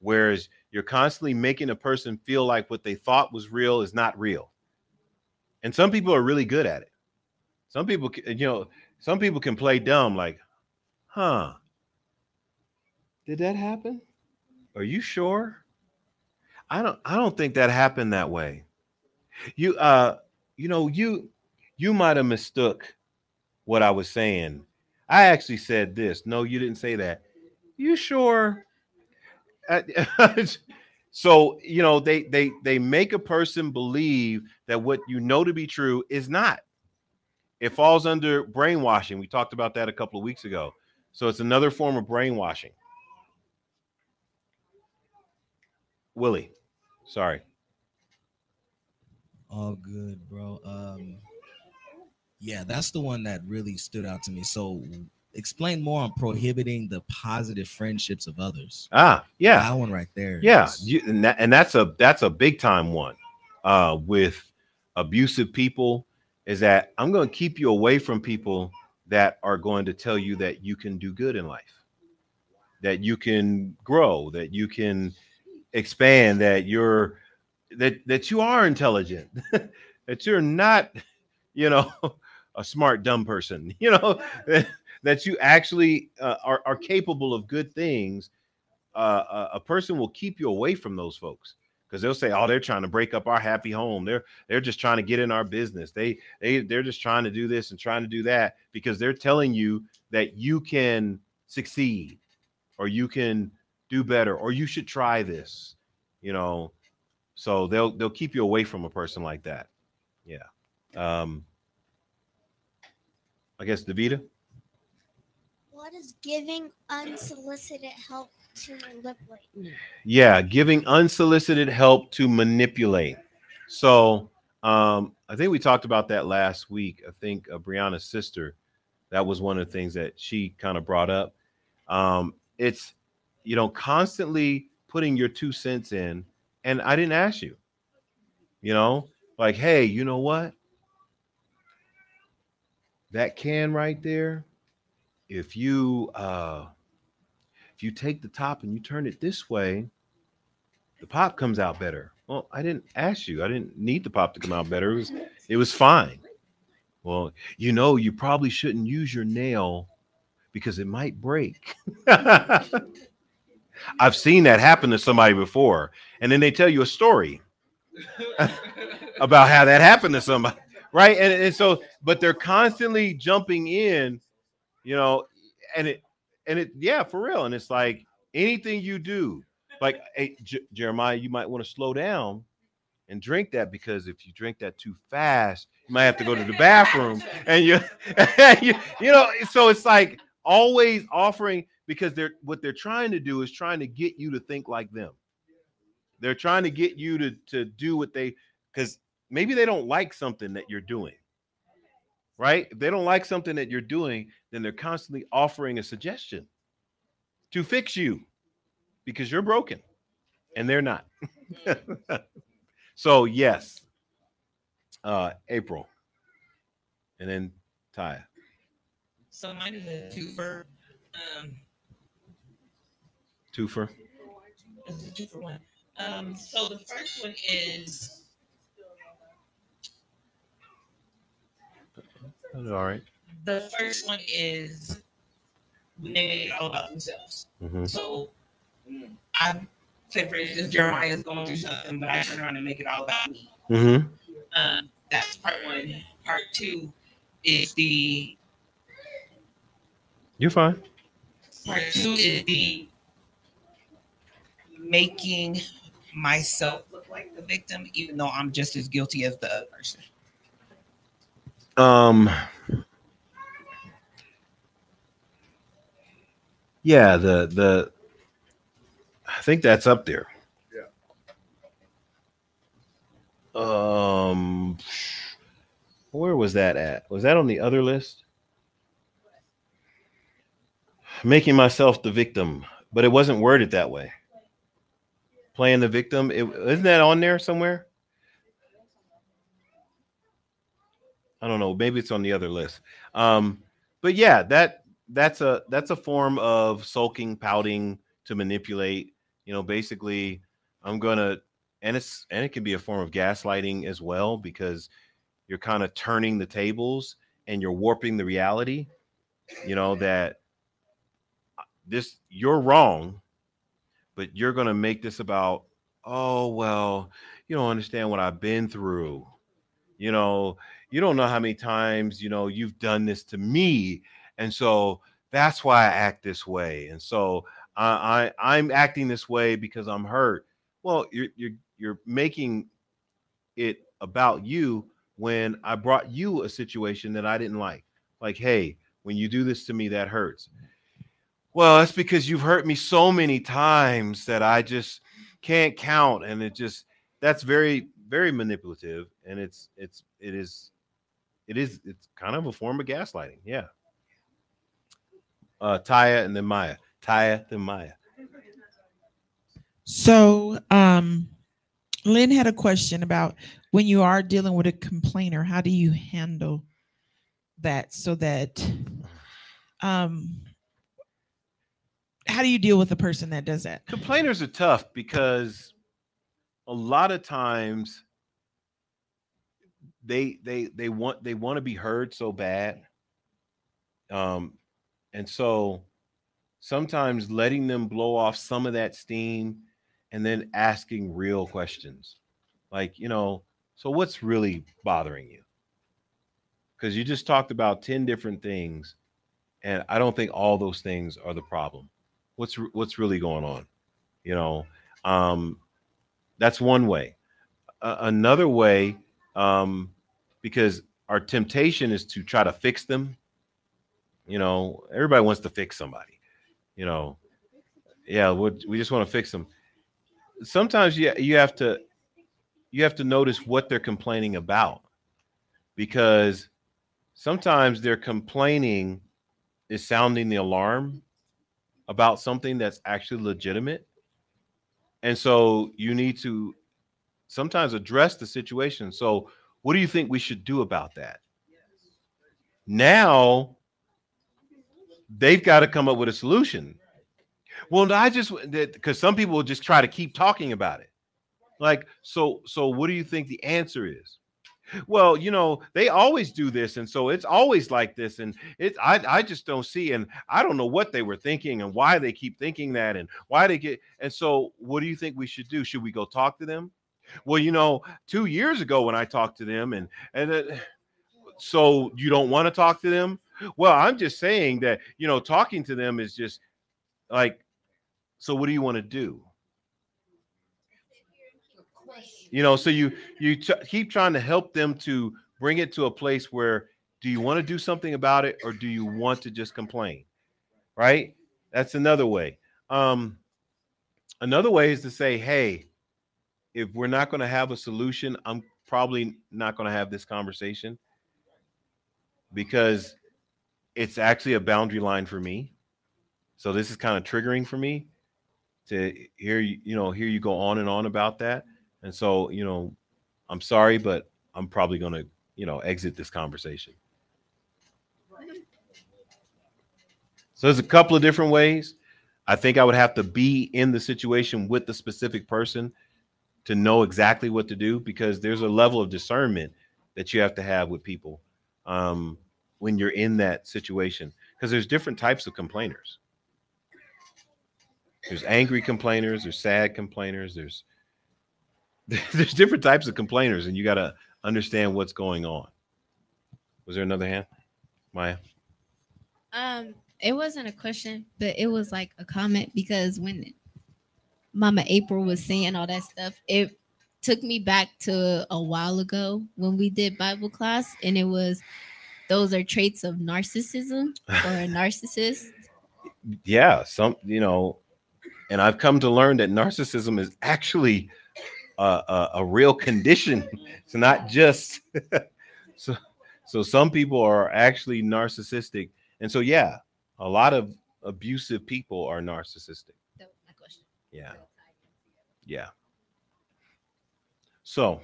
whereas you're constantly making a person feel like what they thought was real is not real. And some people are really good at it. Some people, you know, some people can play dumb, like, huh? Did that happen? Are you sure? I don't I don't think that happened that way. You uh you know you you might have mistook what I was saying. I actually said this. No, you didn't say that. You sure? So, you know, they they they make a person believe that what you know to be true is not. It falls under brainwashing. We talked about that a couple of weeks ago. So it's another form of brainwashing. Willie, sorry. All good, bro. Um, yeah, that's the one that really stood out to me. So, explain more on prohibiting the positive friendships of others. Ah, yeah. that one right there. Yeah, is- you, and, that, and that's a that's a big time one. Uh, with abusive people, is that I'm going to keep you away from people that are going to tell you that you can do good in life, that you can grow, that you can expand, that you're that that you are intelligent, that you're not, you know, a smart dumb person, you know, that, that you actually uh, are are capable of good things uh, a, a person will keep you away from those folks because they'll say, "Oh, they're trying to break up our happy home. They're they're just trying to get in our business. They they they're just trying to do this and trying to do that because they're telling you that you can succeed, or you can do better, or you should try this." You know, so they'll they'll keep you away from a person like that. Yeah. Um, I guess Davita. What is giving unsolicited help to manipulate? Yeah, giving unsolicited help to manipulate. So um, I think we talked about that last week. I think uh, Brianna's sister, that was one of the things that she kind of brought up. Um, it's you know constantly putting your two cents in, and I didn't ask you. You know, like, hey, you know what? That can right there, if you uh if you take the top and you turn it this way, the pop comes out better. Well, I didn't ask you. I didn't need the pop to come out better. It was it was fine. Well, you know, you probably shouldn't use your nail because it might break. I've seen that happen to somebody before, and then they tell you a story about how that happened to somebody, right? And, and so, but they're constantly jumping in, you know, and it and it yeah, for real. And it's like anything you do, like hey, J- Jeremiah, you might want to slow down and drink that because if you drink that too fast, you might have to go to the bathroom. And you, you, you know, so it's like always offering because they're what they're trying to do is trying to get you to think like them. They're trying to get you to to do what they because maybe they don't like something that you're doing. Right? If they don't like something that you're doing, then they're constantly offering a suggestion to fix you because you're broken and they're not. so yes. Uh April. And then Taya. So mine is a twofer. Um, Twofer. It's a two for one. Um, so the first one is That's all right. the first one is when they make it all about themselves. Mhm. So I say for instance Jeremiah is going through something, but I turn around and make it all about me. Mm-hmm. Um, that's part one. Part two is the You're fine. part two is the Making myself look like the victim, even though I'm just as guilty as the other person. Um. Yeah, the the. I think that's up there. Yeah. Um. Where was that at? Was that on the other list? Making myself the victim, but it wasn't worded that way. Playing the victim, isn't that on there somewhere? I don't know. Maybe it's on the other list. Um, but yeah, that that's a that's a form of sulking, pouting to manipulate. You know, basically, I'm gonna and it's and it can be a form of gaslighting as well because you're kind of turning the tables and you're warping the reality. You know that this you're wrong, but you're gonna make this about oh well, you don't understand what I've been through. You know, you don't know how many times you know you've done this to me and so that's why i act this way and so i, I i'm acting this way because i'm hurt. Well you're you're you're making it about you when i brought you a situation that i didn't like. Like hey when you do this to me that hurts well that's because you've hurt me so many times that i just can't count and it just that's very very manipulative and it's it's it is it is it's kind of a form of gaslighting yeah. Uh taya and then maya taya then maya. So, um, Lynn had a question about when you are dealing with a complainer, how do you handle that so that, um, how do you deal with a person that does that? complainers are tough because a lot of times they they they want they want to be heard so bad. Um and so sometimes letting them blow off some of that steam and then asking real questions. Like you know so what's really bothering you? Because you just talked about 10 different things and i don't think all those things are the problem what's what's really going on you know? Um that's one way. Another way um because our temptation is to try to fix them you know? Everybody wants to fix somebody you know? Yeah we just want to fix them sometimes you, you have to you have to notice what they're complaining about because sometimes they're complaining is sounding the alarm about something that's actually legitimate. And so you need to sometimes address the situation. So what do you think we should do about that? Now they've got to come up with a solution. Well i just because some people will just try to keep talking about it. Like so so what do you think the answer is well you know they always do this and so it's always like this and it i i just don't see and i don't know what they were thinking and why they keep thinking that and why they get and so what do you think we should do? Should we go talk to them? Well you know 2 years ago when i talked to them and and it, so you don't want to talk to them? Well i'm just saying that you know talking to them is just like so what do you want to do you know so you you t- keep trying to help them to bring it to a place where do you want to do something about it or do you want to just complain? Right? That's another way. Um another way is to say hey if we're not going to have a solution i'm probably not going to have this conversation. Because it's actually a boundary line for me. So this is kind of triggering for me to hear you you know hear you go on and on about that and so you know i'm sorry but i'm probably going to you know exit this conversation So there's a couple of different ways. I think I would have to be in the situation with the specific person to know exactly what to do because there's a level of discernment that you have to have with people um, when you're in that situation because there's different types of complainers. There's angry complainers, there's sad complainers, there's there's different types of complainers, and you got to understand what's going on. Was there another hand, Maya? Um, it wasn't a question, but it was like a comment because when Mama April was saying all that stuff, it took me back to a while ago when we did Bible class, and it was those are traits of narcissism or a narcissist. Yeah, some you know, and I've come to learn that narcissism is actually a, a, a real condition. It's not just so. So some people are actually narcissistic, and so yeah, a lot of abusive people are narcissistic. Yeah. Yeah. So,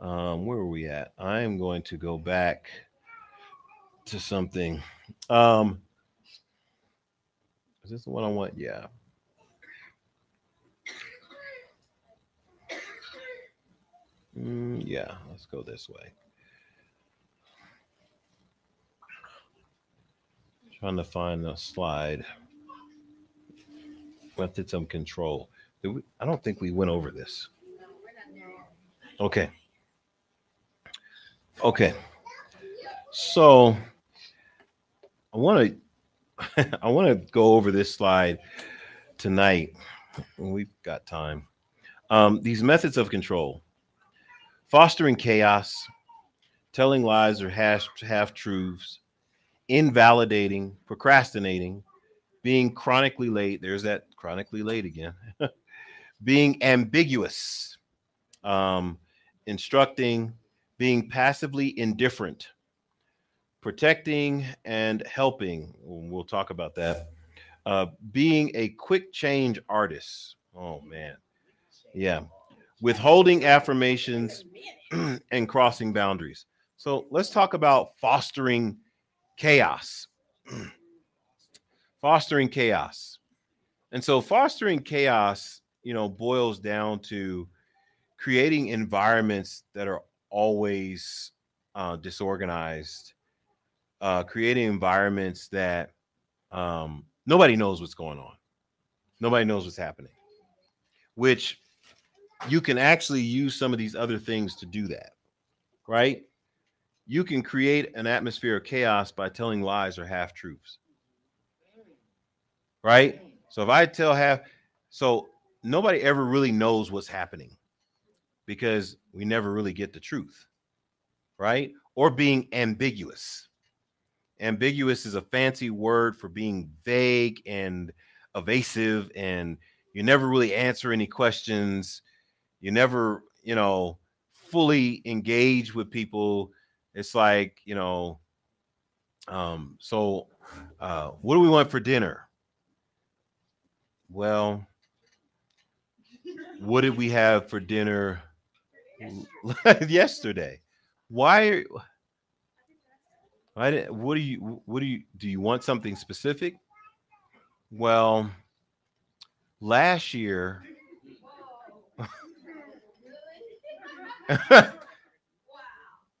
um, where are we at? I am going to go back to something. Um, is this the one I want? Yeah. Mm, yeah, let's go this way. Trying to find a slide. Methods some control. We, I don't think we went over this. Okay. Okay. So I want to I want to go over this slide tonight. We've got time. Um, these methods of control, fostering chaos, telling lies or half truths, invalidating, procrastinating, being chronically late. There's that chronically late again. being ambiguous, um, instructing, being passively indifferent, protecting and helping. We'll talk about that. Uh, being a quick change artist. Oh, man. Yeah. Withholding affirmations and crossing boundaries. So let's talk about fostering chaos. fostering chaos. And so fostering chaos, you know, boils down to creating environments that are always uh, disorganized, uh, creating environments that um, nobody knows what's going on. Nobody knows what's happening, which you can actually use some of these other things to do that, right? You can create an atmosphere of chaos by telling lies or half truths, right? So if I tell half, so nobody ever really knows what's happening because we never really get the truth, right? Or being ambiguous. Ambiguous is a fancy word for being vague and evasive, and you never really answer any questions. You never, you know, fully engage with people. It's like, you know, um, so uh, what do we want for dinner? Well, what did we have for dinner yesterday? Why? Why did, what do you what do you do you want something specific? Well, last year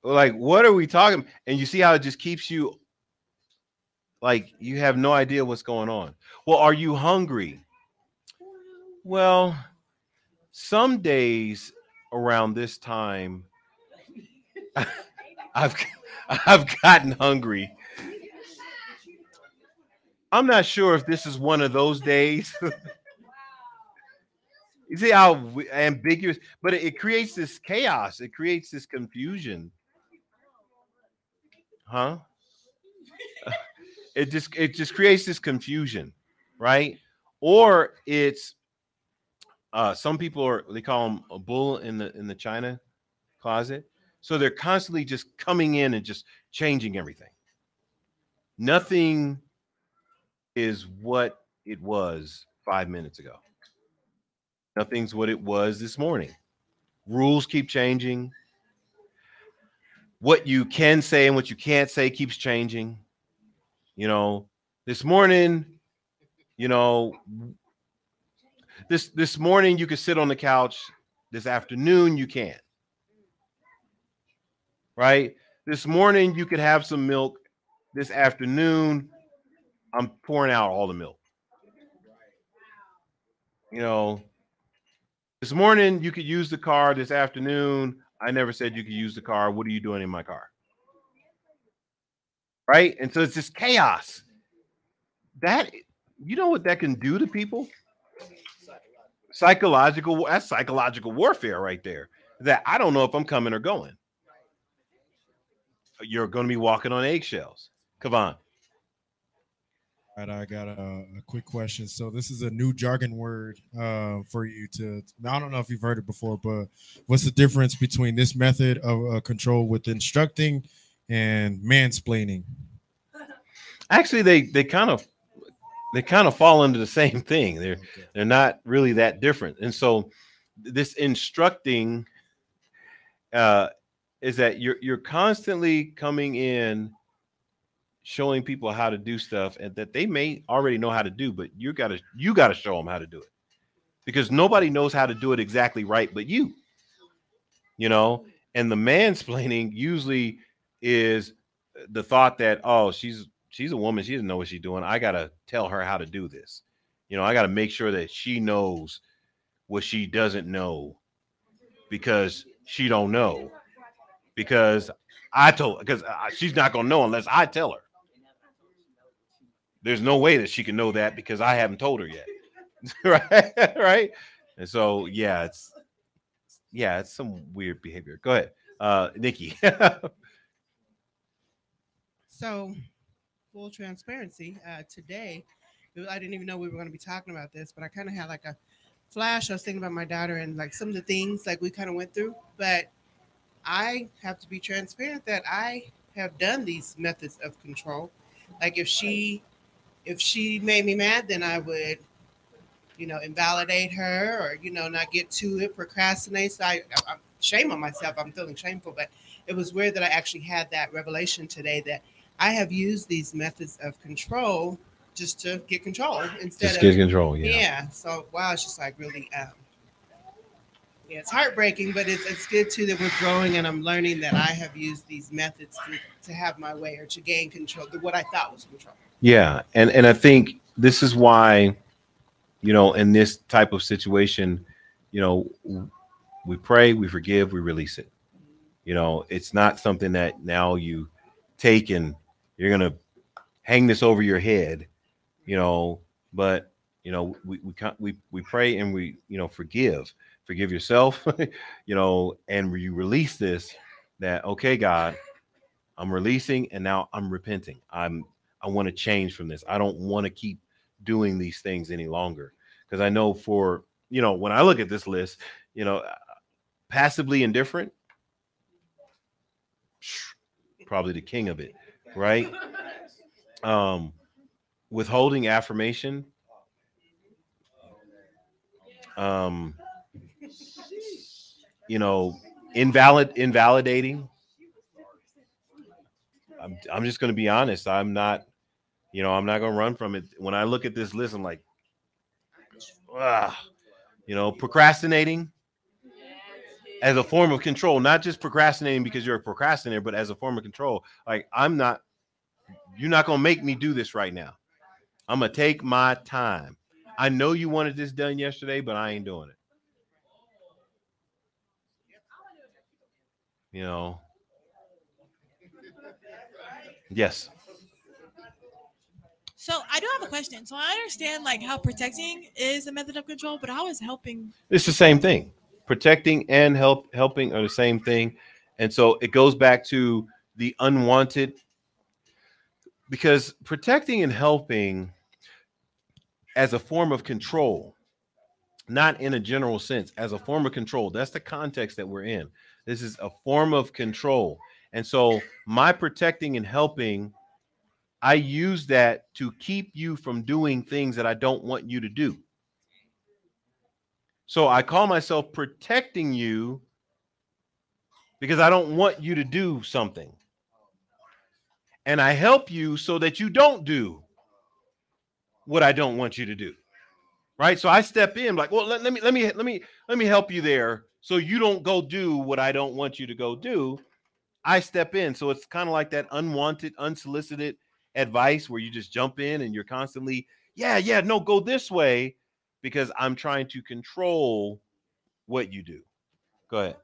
like what are we talking and you see how it just keeps you like you have no idea what's going on well are you hungry well some days around this time I've I've gotten hungry. I'm not sure if this is one of those days. you see how ambiguous, but it, it creates this chaos. It creates this confusion. Huh? It just it just creates this confusion, right? Or it's uh, some people are they call them a bull in the in the china closet. So they're constantly just coming in and just changing everything. Nothing is what it was five minutes ago. Nothing's what it was this morning. Rules keep changing. What you can say and what you can't say keeps changing. You know, This morning, you know, this this morning you could sit on the couch. This afternoon you can't. Right? This morning you could have some milk. This afternoon, I'm pouring out all the milk. You know, this morning you could use the car. This afternoon, I never said you could use the car. What are you doing in my car? Right? And so it's just chaos. That you know what that can do to people? Psychological that's psychological warfare right there. That I don't know if I'm coming or going. You're going to be walking on eggshells. Kavan. All right, I got a, a quick question. So this is a new jargon word uh, for you to. I don't know if you've heard it before, but what's the difference between this method of uh, control with instructing and mansplaining? Actually, they they kind of they kind of fall into the same thing. They're they're not really that different. And so this instructing uh, is that you're you're constantly coming in showing people how to do stuff and that they may already know how to do but you got to you got to show them how to do it. Because nobody knows how to do it exactly right but you you know? And the mansplaining usually is the thought that oh she's she's a woman she doesn't know what she's doing i got to tell her how to do this. You know i got to make sure that she knows what she doesn't know because she don't know. Because i told because uh, she's not to know unless i tell her there's no way that she can know that because I haven't told her yet. right? right? And so yeah, it's yeah, it's some weird behavior. Go ahead. Uh Nikki. so full transparency, uh today I didn't even know we were going to be talking about this, but I kind of had like a flash. I was thinking about my daughter and like some of the things like we kind of went through, but I have to be transparent that I have done these methods of control. Like if she if she made me mad, then I would, you know, invalidate her or, you know, not get to it, procrastinate. So I, I, am shame on myself. I'm feeling shameful, but it was weird that I actually had that revelation today that I have used these methods of control just to get control instead just of get control. Yeah. Yeah. So wow, it's just like really, um, yeah, it's heartbreaking, but it's, it's good too that we're growing and I'm learning that I have used these methods to, to have my way or to gain control, what I thought was control. Yeah, and and I think this is why, you know, in this type of situation, you know, we pray, we forgive, we release it. You know, it's not something that now you take and you're gonna hang this over your head, you know. But you know, we we we we pray and we you know forgive, forgive yourself, you know, and you release this. That okay, God, I'm releasing, and now I'm repenting. I'm I want to change from this. I don't want to keep doing these things any longer because I know for you know when I look at this list, you know, passively indifferent, probably the king of it, right? Um, withholding affirmation, um, you know, invalid, invalidating. I'm, I'm just going to be honest. I'm not you know, I'm not gonna run from it. When I look at this list, I'm like, ah, you know, procrastinating as a form of control, not just procrastinating because you're a procrastinator, but as a form of control. Like, I'm not, you're not gonna make me do this right now. I'm gonna take my time. I know you wanted this done yesterday, but I ain't doing it. You know. Yes. So I do have a question. So I understand like how protecting is a method of control, but how is helping? It's the same thing. Protecting and help helping are the same thing. And so it goes back to the unwanted because protecting and helping as a form of control, not in a general sense, as a form of control. That's the context that we're in. This is a form of control. And so my protecting and helping I use that to keep you from doing things that I don't want you to do. So I call myself protecting you because I don't want you to do something. And I help you so that you don't do what I don't want you to do. Right? So I step in like, well, let, let me let me let me let me help you there so you don't go do what I don't want you to go do. I step in. So it's kind of like that unwanted, unsolicited advice where you just jump in and you're constantly, yeah, yeah, no, go this way because I'm trying to control what you do. Go ahead.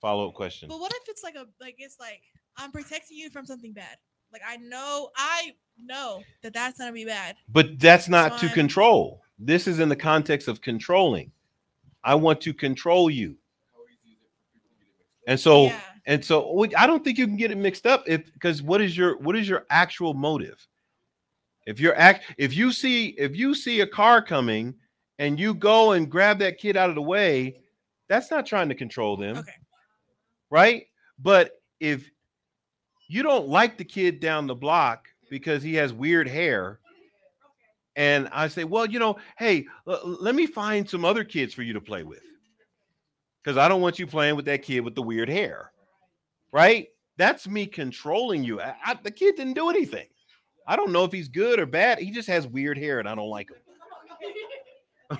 Follow up question. But what if it's like a like it's like I'm protecting you from something bad? Like I know I know that that's gonna be bad. But that's not So to I'm- control. This is in the context of controlling. I want to control you. And so and so we- I don't think you can get it mixed up if because what is your what is your actual motive? If you're act if you see if you see a car coming and you go and grab that kid out of the way, that's not trying to control them. Okay. Right? But if you don't like the kid down the block because he has weird hair, and I say, well, you know, hey, let me find some other kids for you to play with. Because I don't want you playing with that kid with the weird hair. Right? That's me controlling you. I, I- the kid didn't do anything. I don't know if he's good or bad. He just has weird hair and I don't like him.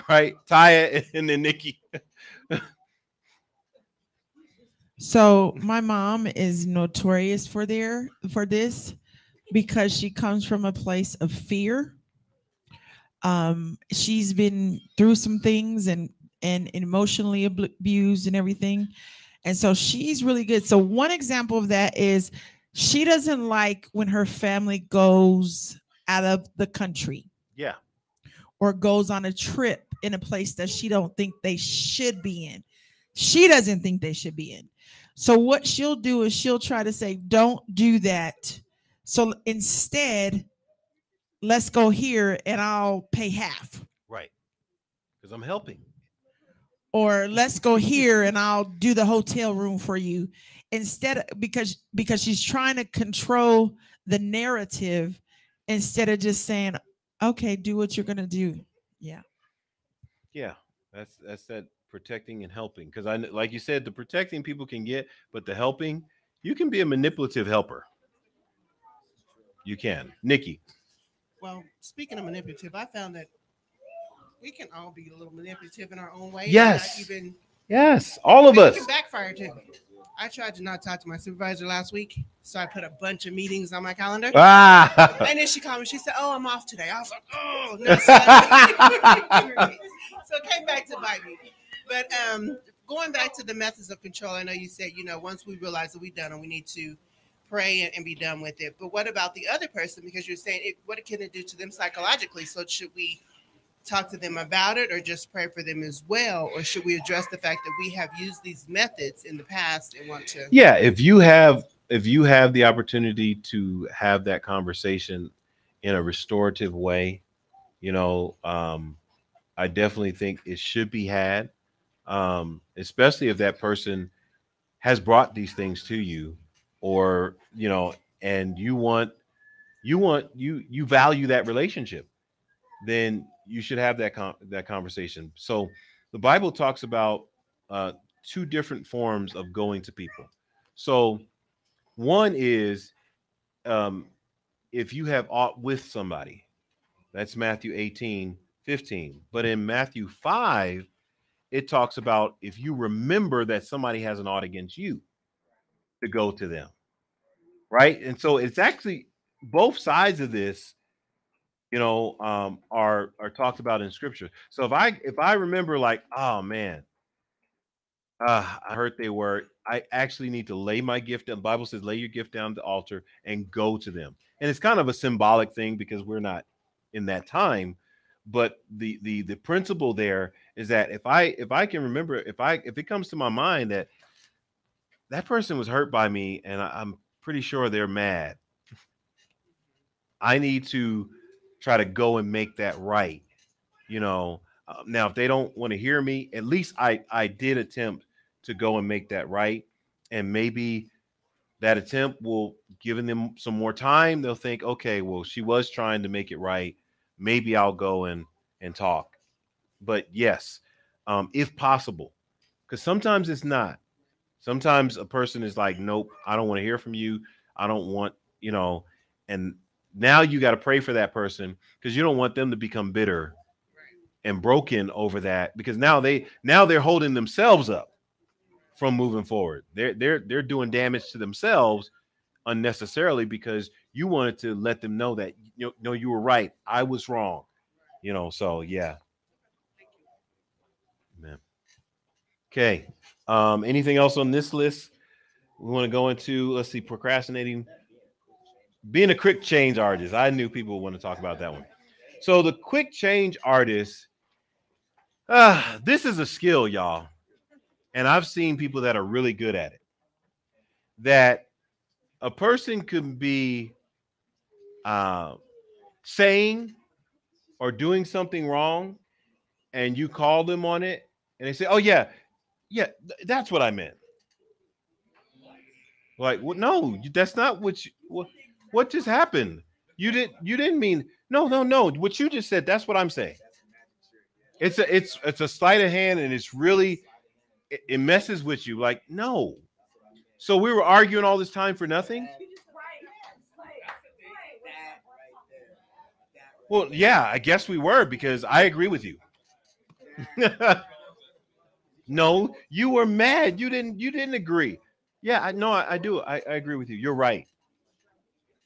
right? Taya and then Nikki. So my mom is notorious for there for this because she comes from a place of fear. Um, she's been through some things and and emotionally abused and everything, and so she's really good. So one example of that is she doesn't like when her family goes out of the country Yeah. or goes on a trip in a place that she don't think they should be in. She doesn't think they should be in. So what she'll do is she'll try to say, "Don't do that." So instead, let's go here and I'll pay half. Right. Because I'm helping. Or let's go here and I'll do the hotel room for you. Instead of because because she's trying to control the narrative instead of just saying, "Okay, do what you're going to do." Yeah. Yeah, that's that's that protecting and helping. Because I like you said, the protecting people can get, but the helping, you can be a manipulative helper. You can, Nikki. Well, speaking of manipulative, I found that we can all be a little manipulative in our own way. Yes. Even Yes, all of us. backfire too. I tried to not talk to my supervisor last week, so I put a bunch of meetings on my calendar. Ah. and then she called me. She said, "Oh, I'm off today." I was like, "Oh, no." so it came back to bite me. But um, going back to the methods of control, I know you said, you know, once we realize that we've done it, we need to pray and, and be done with it. But what about the other person? Because you're saying, it, what can it do to them psychologically? So should we talk to them about it, or just pray for them as well, or should we address the fact that we have used these methods in the past and want to? Yeah, if you have if you have the opportunity to have that conversation in a restorative way, you know, um, I definitely think it should be had, um, especially if that person has brought these things to you, or you know, and you want you want you you value that relationship, then you should have that that conversation. So the Bible talks about uh, two different forms of going to people. So one is um, if you have aught with somebody, that's Matthew 18, 15. But in Matthew 5, it talks about if you remember that somebody has an ought against you, to go to them. Right. And so it's actually both sides of this you know um are are talked about in scripture. So if i if i remember like oh man. Uh i heard they were i actually need to lay my gift down the bible says lay your gift down the altar and go to them. And it's kind of a symbolic thing because we're not in that time but the the the principle there is that if i if i can remember if i if it comes to my mind that that person was hurt by me and I, i'm pretty sure they're mad i need to try to go and make that right you know uh, now if they don't want to hear me at least i i did attempt to go and make that right and maybe that attempt will giving them some more time they'll think okay well she was trying to make it right maybe i'll go and and talk. But yes um if possible because sometimes it's not. Sometimes a person is like nope i don't want to hear from you. I don't want you know and now you got to pray for that person because you don't want them to become bitter and broken over that because now they now they're holding themselves up from moving forward. They're they're they're doing damage to themselves unnecessarily because you wanted to let them know that you know, no, you were right. I was wrong. You know, so yeah. Man. Okay. Um, anything else on this list? We want to go into let's see, procrastinating. Being a quick change artist. I knew people would want to talk about that one. So the quick change artist, uh, this is a skill, y'all. And I've seen people that are really good at it. That a person could be uh, saying or doing something wrong, and you call them on it, and they say, "Oh yeah, yeah, th- that's what I meant." Like, well, no, that's not what you, what, what just happened. You didn't you didn't mean no, no, no. What you just said, that's what I'm saying. It's a it's it's a sleight of hand, and it's really it, it messes with you. Like, no. So we were arguing all this time for nothing. Well, yeah, I guess we were because I agree with you. no, you were mad. You didn't. You didn't agree. Yeah, I know. I, I do. I, I agree with you. You're right.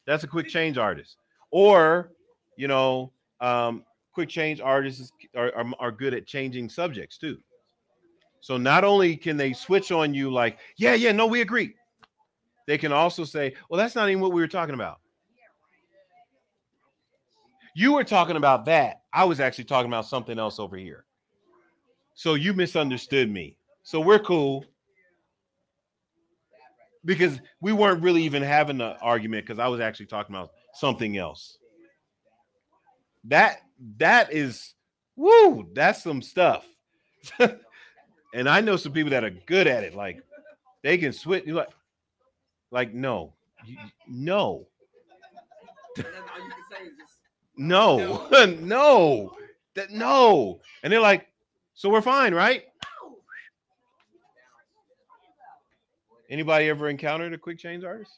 That's a quick change artist, or you know, um, quick change artists are, are are good at changing subjects too. So not only can they switch on you, like, yeah, yeah, no, we agree. They can also say, well, that's not even what we were talking about. You were talking about that. I was actually talking about something else over here. So you misunderstood me. So we're cool. Because we weren't really even having an argument because I was actually talking about something else. That that is woo, that's some stuff. and I know some people that are good at it. Like they can switch like like no. No. No, no, that no. And they're like, so we're fine, right? Anybody ever encountered a quick change artist?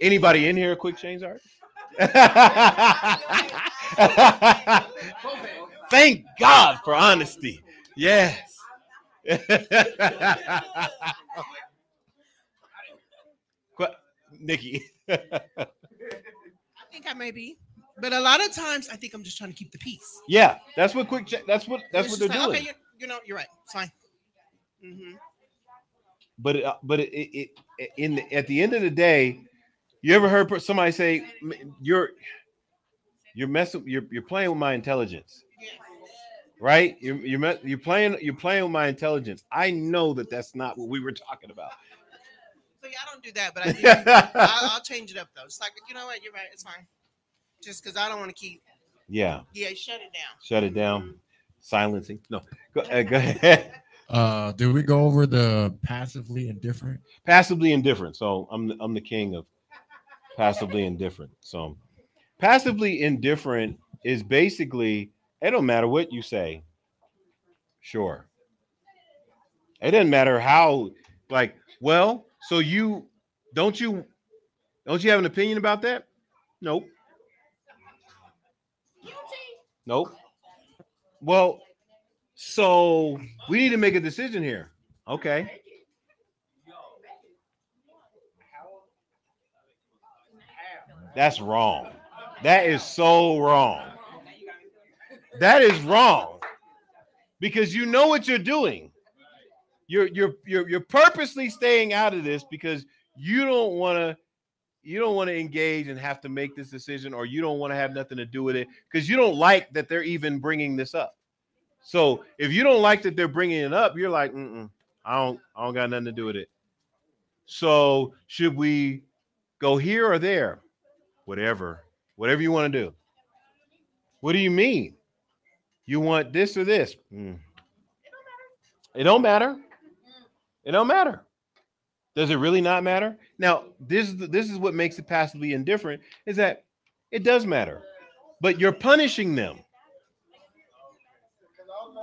Anybody in here a quick change artist? Thank God for honesty. Yes. Nikki. I think I may be, but a lot of times I think I'm just trying to keep the peace. yeah, that's what quick. That's what that's It's what they're like, doing. Okay, you, know, you're right. It's fine. hmm but it, but it, it, it in the, at the end of the day, you ever heard somebody say you're you're messing you're you're playing with my intelligence, right? You're you're you're playing you're playing with my intelligence. I know that that's not what we were talking about. So yeah, I don't do that, but I do. I'll, I'll change it up though. It's like you know what, you're right. It's fine. Just because I don't want to keep. Yeah, Yeah, shut it down. shut it down, silencing. No, go, uh, go ahead. Uh, did we go over the passively indifferent? Passively indifferent. So I'm the, I'm the king of passively indifferent. So passively indifferent is basically it don't matter what you say. Sure. It doesn't matter how like well, so you don't you don't you have an opinion about that? Nope. Nope. Well, so we need to make a decision here. Okay. That's wrong. That is so wrong. That is wrong. Because you know what you're doing. You're you're you're you're purposely staying out of this because you don't want to you don't want to engage and have to make this decision or you don't want to have nothing to do with it because you don't like that they're even bringing this up. So if you don't like that they're bringing it up, you're like, Mm-mm, I don't, I don't got nothing to do with it. So should we go here or there? Whatever, whatever you want to do. What do you mean? You want this or this? Mm. It don't matter. It don't matter. Does it really not matter? Now, this is this is what makes it passively indifferent is that it does matter, but you're punishing them.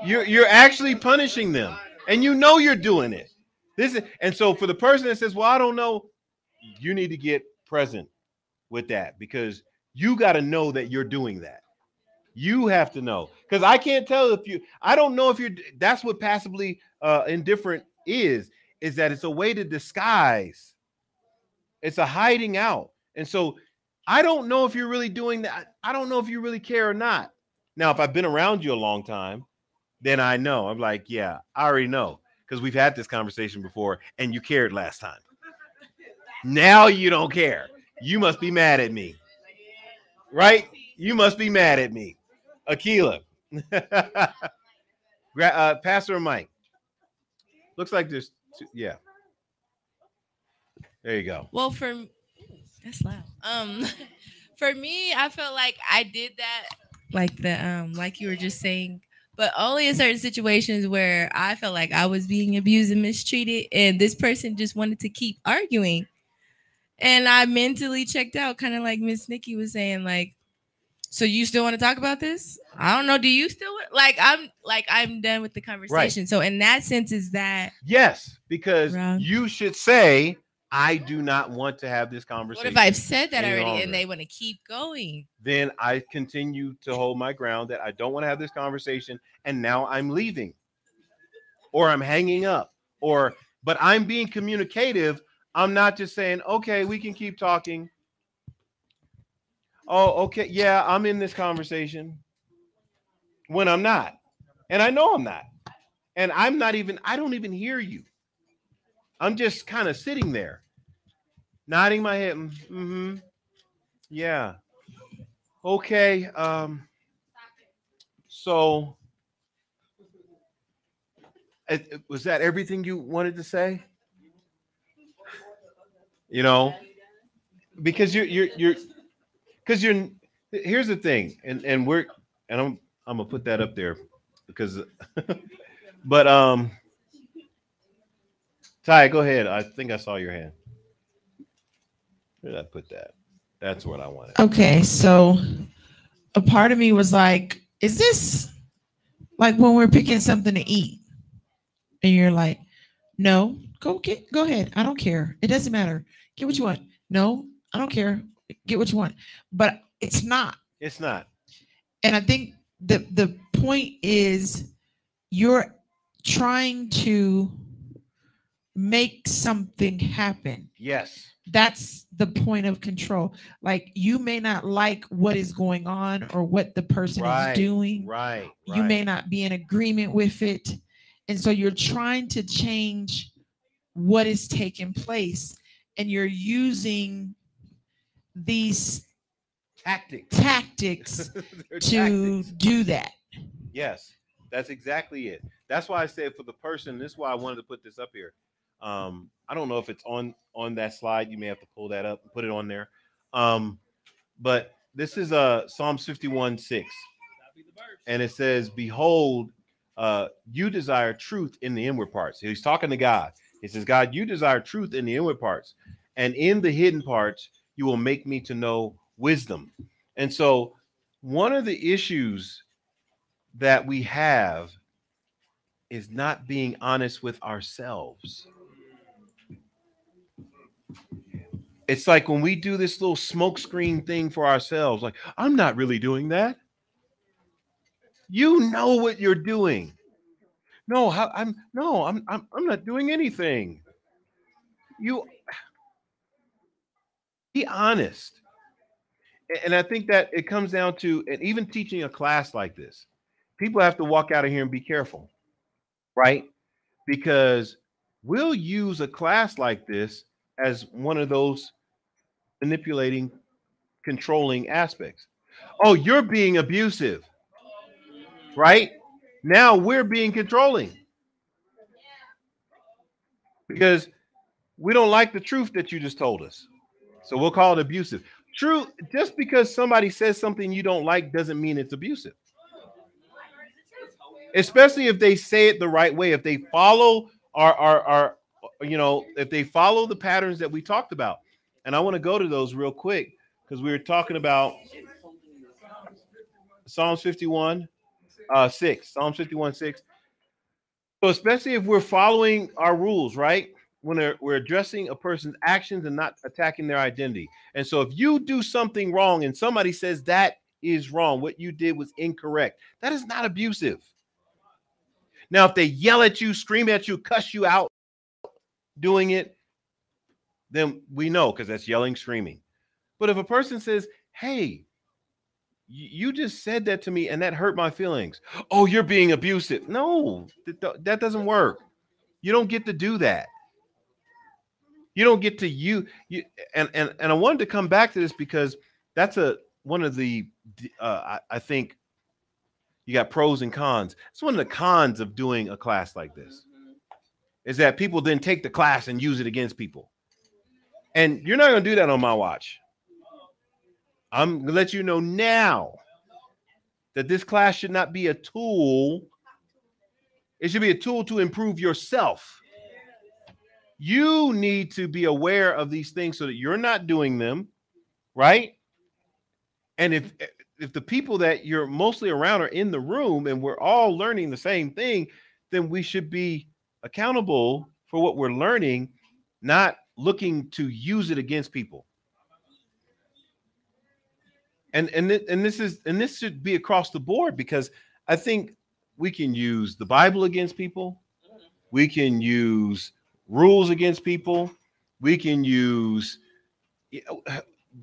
You're you're actually punishing them, and you know you're doing it. This is and so for the person that says, "Well, I don't know," you need to get present with that because You got to know that you're doing that. You have to know because I can't tell if you. I don't know if you're. That's what passively uh, indifferent is. Is that it's a way to disguise. It's a hiding out, and so I don't know if you're really doing that. I don't know if you really care or not. Now, if I've been around you a long time, then I know. I'm like, yeah, I already know because we've had this conversation before, and you cared last time. Now you don't care. You must be mad at me, right? You must be mad at me. Akila. Uh, Pastor Mike. Looks like there's, two, yeah. There you go. Well, for that's loud. Um, for me, I felt like I did that, like the um, like you were just saying, but only in certain situations where I felt like I was being abused and mistreated, and this person just wanted to keep arguing, and I mentally checked out, kind of like Miss Nikki was saying, like, so you still want to talk about this? I don't know. Do you still want- like? I'm like I'm done with the conversation. So in that sense, is that Yes, because you should say, I do not want to have this conversation. what if I've said that already longer." and they want to keep going? then I continue to hold my ground that I don't want to have this conversation, and now I'm leaving, or I'm hanging up, or but I'm being communicative. I'm not just saying, okay, we can keep talking. Oh, okay, yeah, I'm in this conversation when I'm not, and I know I'm not, and I'm not even. I don't even hear you. I'm just kind of sitting there, nodding my head. Mm-hmm. Yeah. Okay. Um. So, it- was that everything you wanted to say? You know, because you're you're you're because you're. Here's the thing, and and we're and I'm I'm gonna put that up there because, but um, Ty, go ahead. I think I saw your hand. Where did I put that? That's what I wanted. Okay, so a part of me was like, is this like when we're picking something to eat? And you're like, no, go get go ahead. I don't care. It doesn't matter. Get what you want. No, I don't care. Get what you want. But it's not. It's not. And I think the the point is you're trying to make something happen. Yes. That's the point of control. Like you may not like what is going on or what the person Right. is doing. Right. You may not be in agreement with it. And so you're trying to change what is taking place and you're using these tactics tactics to tactics. do that. Yes, that's exactly it. That's why I said for the person. This is why I wanted to put this up here. Um, I don't know if it's on on that slide. You may have to pull that up and put it on there. Um, but this is uh Psalms 51 6. And it says, Behold, uh, you desire truth in the inward parts. He's talking to God. He says, God, you desire truth in the inward parts, and in the hidden parts, you will make me to know wisdom. And so, one of the issues that we have is not being honest with ourselves. It's like when we do this little smokescreen thing for ourselves, like, I'm not really doing that. You know what you're doing. No, how, I'm no, I'm, I'm I'm not doing anything. You be honest. And I think that it comes down to, and even teaching a class like this, people have to walk out of here and be careful, right? Because we'll use a class like this as one of those manipulating, controlling aspects. Oh, you're being abusive, right? Now we're being controlling because we don't like the truth that you just told us. So we'll call it abusive. True, just because somebody says something you don't like doesn't mean it's abusive. Especially if they say it the right way, if they follow our our, our you know, if they follow the patterns that we talked about. And I want to go to those real quick because we were talking about Psalms 51, uh, 6, Psalms 51, 6. So especially if we're following our rules, right? when we're, we're addressing a person's actions and not attacking their identity. And so if you do something wrong and somebody says that is wrong, what you did was incorrect, that is not abusive. Now, if they yell at you, scream at you, cuss you out doing it, then we know because that's yelling, screaming. But if a person says, Hey, you just said that to me and that hurt my feelings. Oh, you're being abusive. No, that, do- that doesn't work. You don't get to do that. You don't get to you you and and and I wanted to come back to this because that's a one of the uh, I, I think you got pros and cons. It's one of the cons of doing a class like this is that people then take the class and use it against people. And you're not going to do that on my watch. I'm going to let you know now that this class should not be a tool. It should be a tool to improve yourself. You need to be aware of these things so that you're not doing them, right? And if if the people that you're mostly around are in the room and we're all learning the same thing, then we should be accountable for what we're learning, not looking to use it against people. And and th- and this is and this should be across the board because I think we can use the Bible against people. We can use rules against people. We can use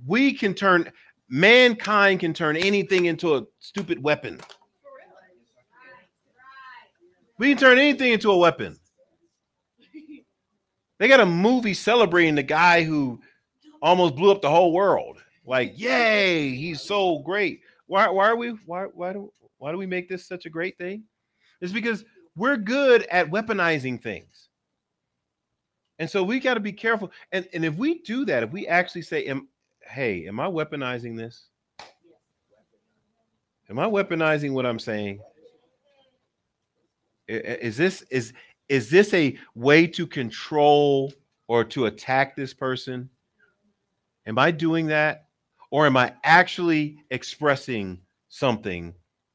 we can turn mankind can turn anything into a stupid weapon. We can turn anything into a weapon. They got a movie celebrating the guy who almost blew up the whole world. Like, yay, he's so great. Why, why are we why why do why do we make this such a great thing? It's because we're good at weaponizing things. And so we got to be careful. And, and if we do that, if we actually say, am, hey, am I weaponizing this? Am I weaponizing what I'm saying? Is this is is this a way to control or to attack this person? Am I doing that? Or am I actually expressing something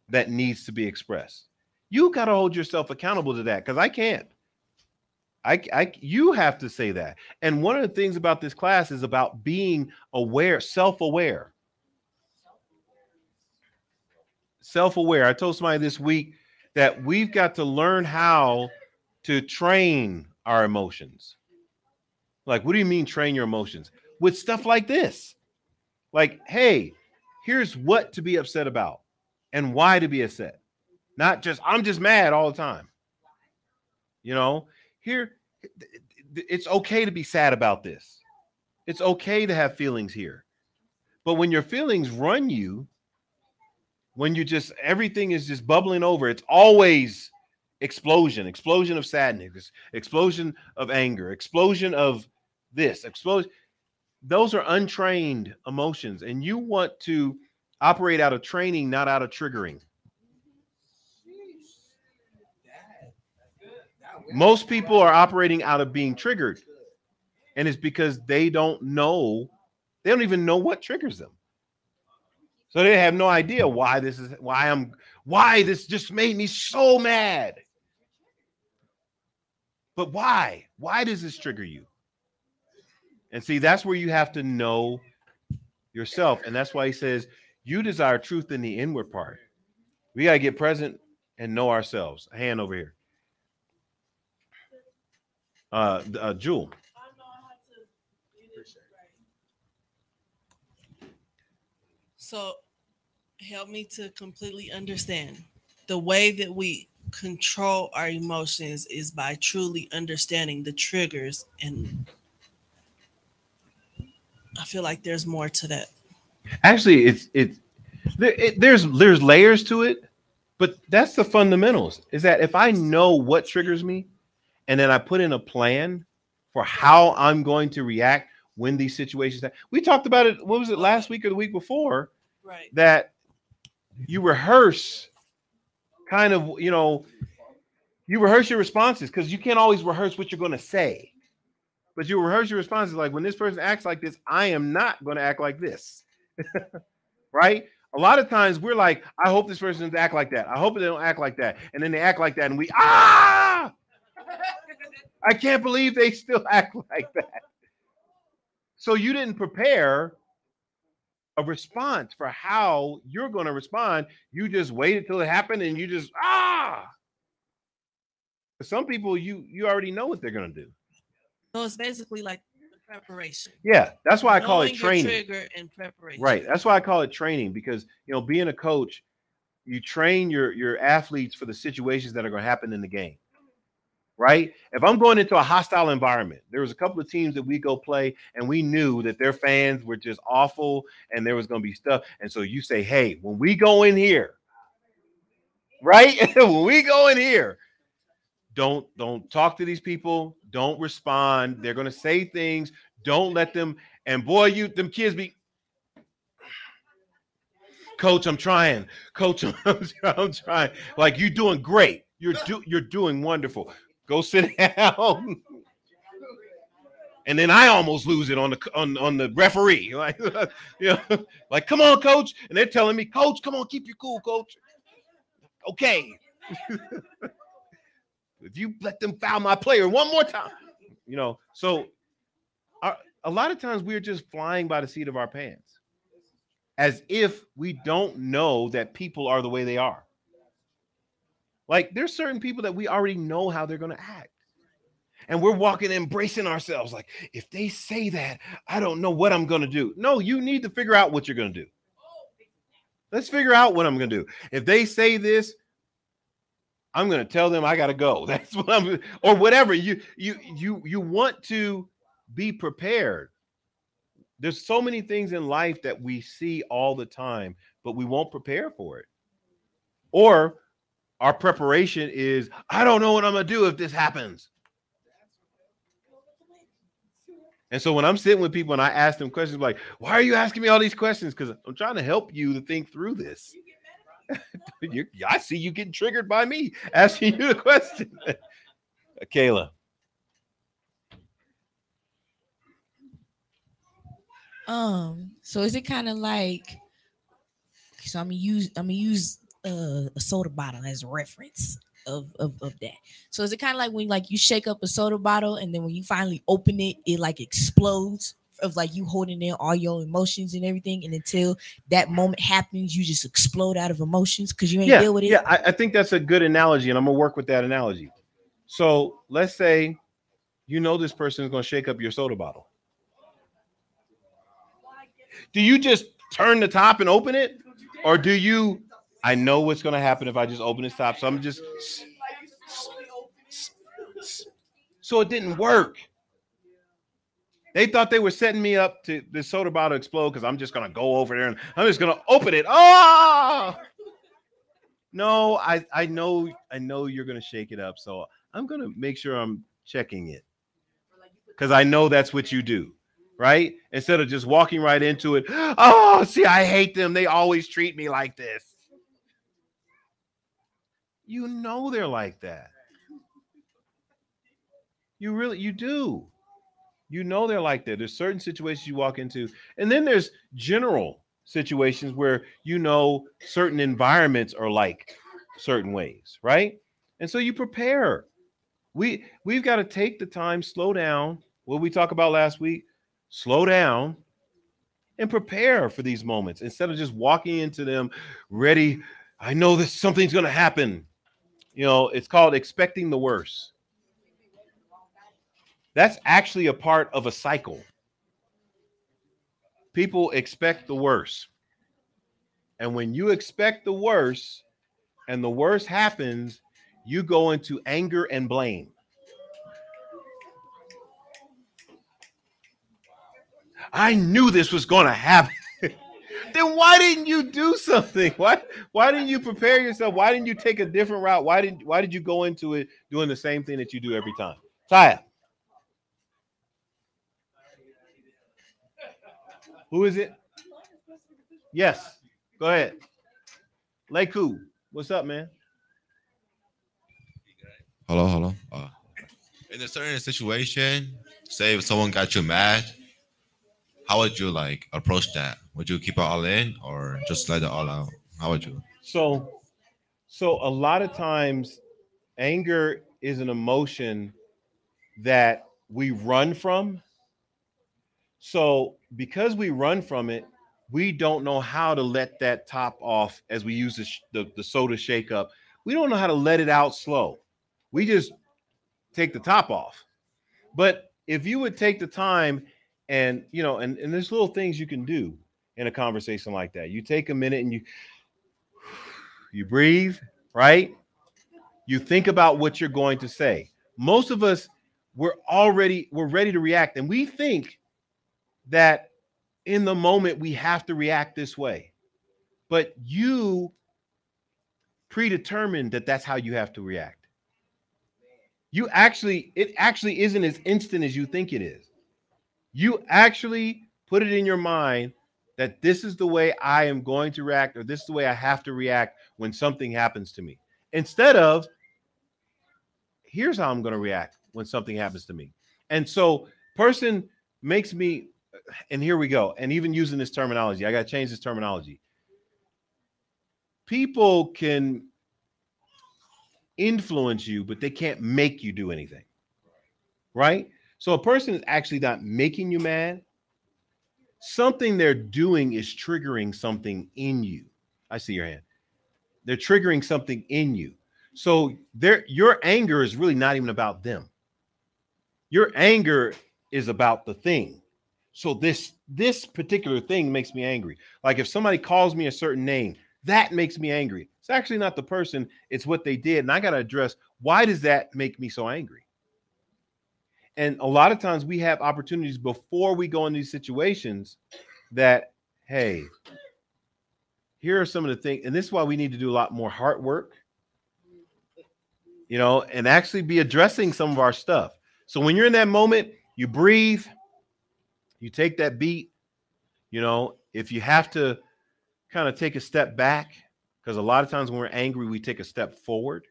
that needs to be expressed? You got to hold yourself accountable to that because I can't. I, I you have to say that. And one of the things about this class is about being aware, self-aware. Self-aware. I told somebody this week that we've got to learn how to train our emotions. Like, what do you mean train your emotions? With stuff like this. Like, hey, here's what to be upset about and why to be upset. Not just I'm just mad all the time. You know, here it's okay to be sad about this. It's okay to have feelings here. But when your feelings run you, when you just everything is just bubbling over, it's always explosion, explosion of sadness, explosion of anger, explosion of this, explosion. Those are untrained emotions, and you want to operate out of training, not out of triggering. Most people are operating out of being triggered, and it's because they don't know, they don't even know what triggers them. So they have no idea why this is why I'm why this just made me so mad. But why? Why does this trigger you? And see, that's where you have to know yourself. And that's why he says, You desire truth in the inward part. We got to get present and know ourselves. A hand over here. Uh, uh Jewel. So help me to completely understand the way that we control our emotions is by truly understanding the triggers and I feel like there's more to that. Actually, it's it, there, it there's there's layers to it, but that's the fundamentals. Is that if I know what triggers me, and then I put in a plan for how I'm going to react when these situations. We talked about it. What was it last week or the week before? Right. That you rehearse, kind of, you know, you rehearse your responses because you can't always rehearse what you're going to say, but you rehearse your responses. Like when this person acts like this, I am not going to act like this. right? A lot of times we're like, I hope this person doesn't act like that. I hope they don't act like that. And then they act like that, and we ah, I can't believe they still act like that. So you didn't prepare a response for how you're going to respond. You just waited till it happened and you just ah. Some people you you already know what they're going to do. So it's basically like preparation. Yeah, that's why I call it Knowing training. Trigger and preparation. Right. That's why I call it training because you know, being a coach, you train your your athletes for the situations that are going to happen in the game. Right? If I'm going into a hostile environment, there was a couple of teams that we go play and we knew that their fans were just awful and there was going to be stuff. And so you say, "Hey, when we go in here, right? when we go in here, don't don't talk to these people, don't respond. They're going to say things. Don't let them and boy, you them kids be Coach, I'm trying. Coach, I'm, I'm trying. Like you're doing great. You're do, you're doing wonderful. Go sit down. And then I almost lose it on the on, on the referee. Like, you know, like, come on, coach. And they're telling me, coach, come on, keep your cool, coach. Okay. if you let them foul my player one more time, you know. So our, a lot of times we're just flying by the seat of our pants as if we don't know that people are the way they are. Like there's certain people that we already know how they're going to act. And we're walking embracing ourselves like if they say that, I don't know what I'm going to do. No, you need to figure out what you're going to do. Let's figure out what I'm going to do. If they say this, I'm going to tell them I got to go. That's what I'm or whatever. You you you you want to be prepared. There's so many things in life that we see all the time, but we won't prepare for it. Or our preparation is I don't know what I'm going to do if this happens. And so when I'm sitting with people and I ask them questions like, why are you asking me all these questions? Because I'm trying to help you to think through this. you I see you getting triggered by me asking you the question. Kayla. Um, so is it kind of like so I'm gonna use I'm gonna use uh, a soda bottle as a reference of, of of that. So is it kind of like when like you shake up a soda bottle and then when you finally open it, it like explodes of like you holding in all your emotions and everything, and until that moment happens, you just explode out of emotions because you ain't yeah, deal with it. Yeah, I, I think that's a good analogy, and I'm gonna work with that analogy. So let's say you know this person is gonna shake up your soda bottle. Do you just turn the top and open it? Or do you I know what's gonna happen if I just open this top, so I'm just so it didn't work. They thought they were setting me up to the soda bottle explode because I'm just gonna go over there and I'm just gonna open it. Oh no, I I know I know you're gonna shake it up, so I'm gonna make sure I'm checking it because I know that's what you do, right? Instead of just walking right into it. Oh, see, I hate them. They always treat me like this. You know they're like that. You really you do. You know they're like that. There's certain situations you walk into, and then there's general situations where you know certain environments are like certain ways, right? And so you prepare. We we've got to take the time, slow down. What we talked about last week, slow down and prepare for these moments instead of just walking into them ready. I know that something's going to happen. You know, it's called expecting the worst. That's actually a part of a cycle. People expect the worst. And when you expect the worst and the worst happens, you go into anger and blame. I knew this was going to happen. Then why didn't you do something? Why why didn't you prepare yourself? Why didn't you take a different route? Why didn't why did you go into it doing the same thing that you do every time? Taya. Who is it? Yes. Go ahead. Leku, what's up, man? Hello, hello. Uh, in a certain situation, say if someone got you mad, how would you like approach that? Would you keep it all in or just let it all out? How would you? So so a lot of times anger is an emotion that we run from. So, because we run from it, we don't know how to let that top off as we use the, the, the soda shake up. We don't know how to let it out slow. We just take the top off. But if you would take the time and, you know, and, and there's little things you can do in a conversation like that. You take a minute and you, you breathe, right? You think about what you're going to say. Most of us, we're already, we're ready to react. And we think that in the moment we have to react this way. But you predetermined that that's how you have to react. You actually, it actually isn't as instant as you think it is. You actually put it in your mind that this is the way I am going to react, or this is the way I have to react when something happens to me. Instead of, here's how I'm going to react when something happens to me. And so, person makes me, and here we go. And even using this terminology, I got to change this terminology. People can influence you, but they can't make you do anything. Right? So, a person is actually not making you mad. Something they're doing is triggering something in you. I see your hand. They're triggering something in you. So their your anger is really not even about them. Your anger is about the thing. So this this particular thing makes me angry. Like if somebody calls me a certain name, that makes me angry. It's actually not the person, it's what they did. And I got to address why does that make me so angry? And a lot of times we have opportunities before we go in these situations that, hey, here are some of the things, and this is why we need to do a lot more heart work, you know, and actually be addressing some of our stuff. So when you're in that moment, you breathe, you take that beat, you know, if you have to kind of take a step back, because a lot of times when we're angry, we take a step forward.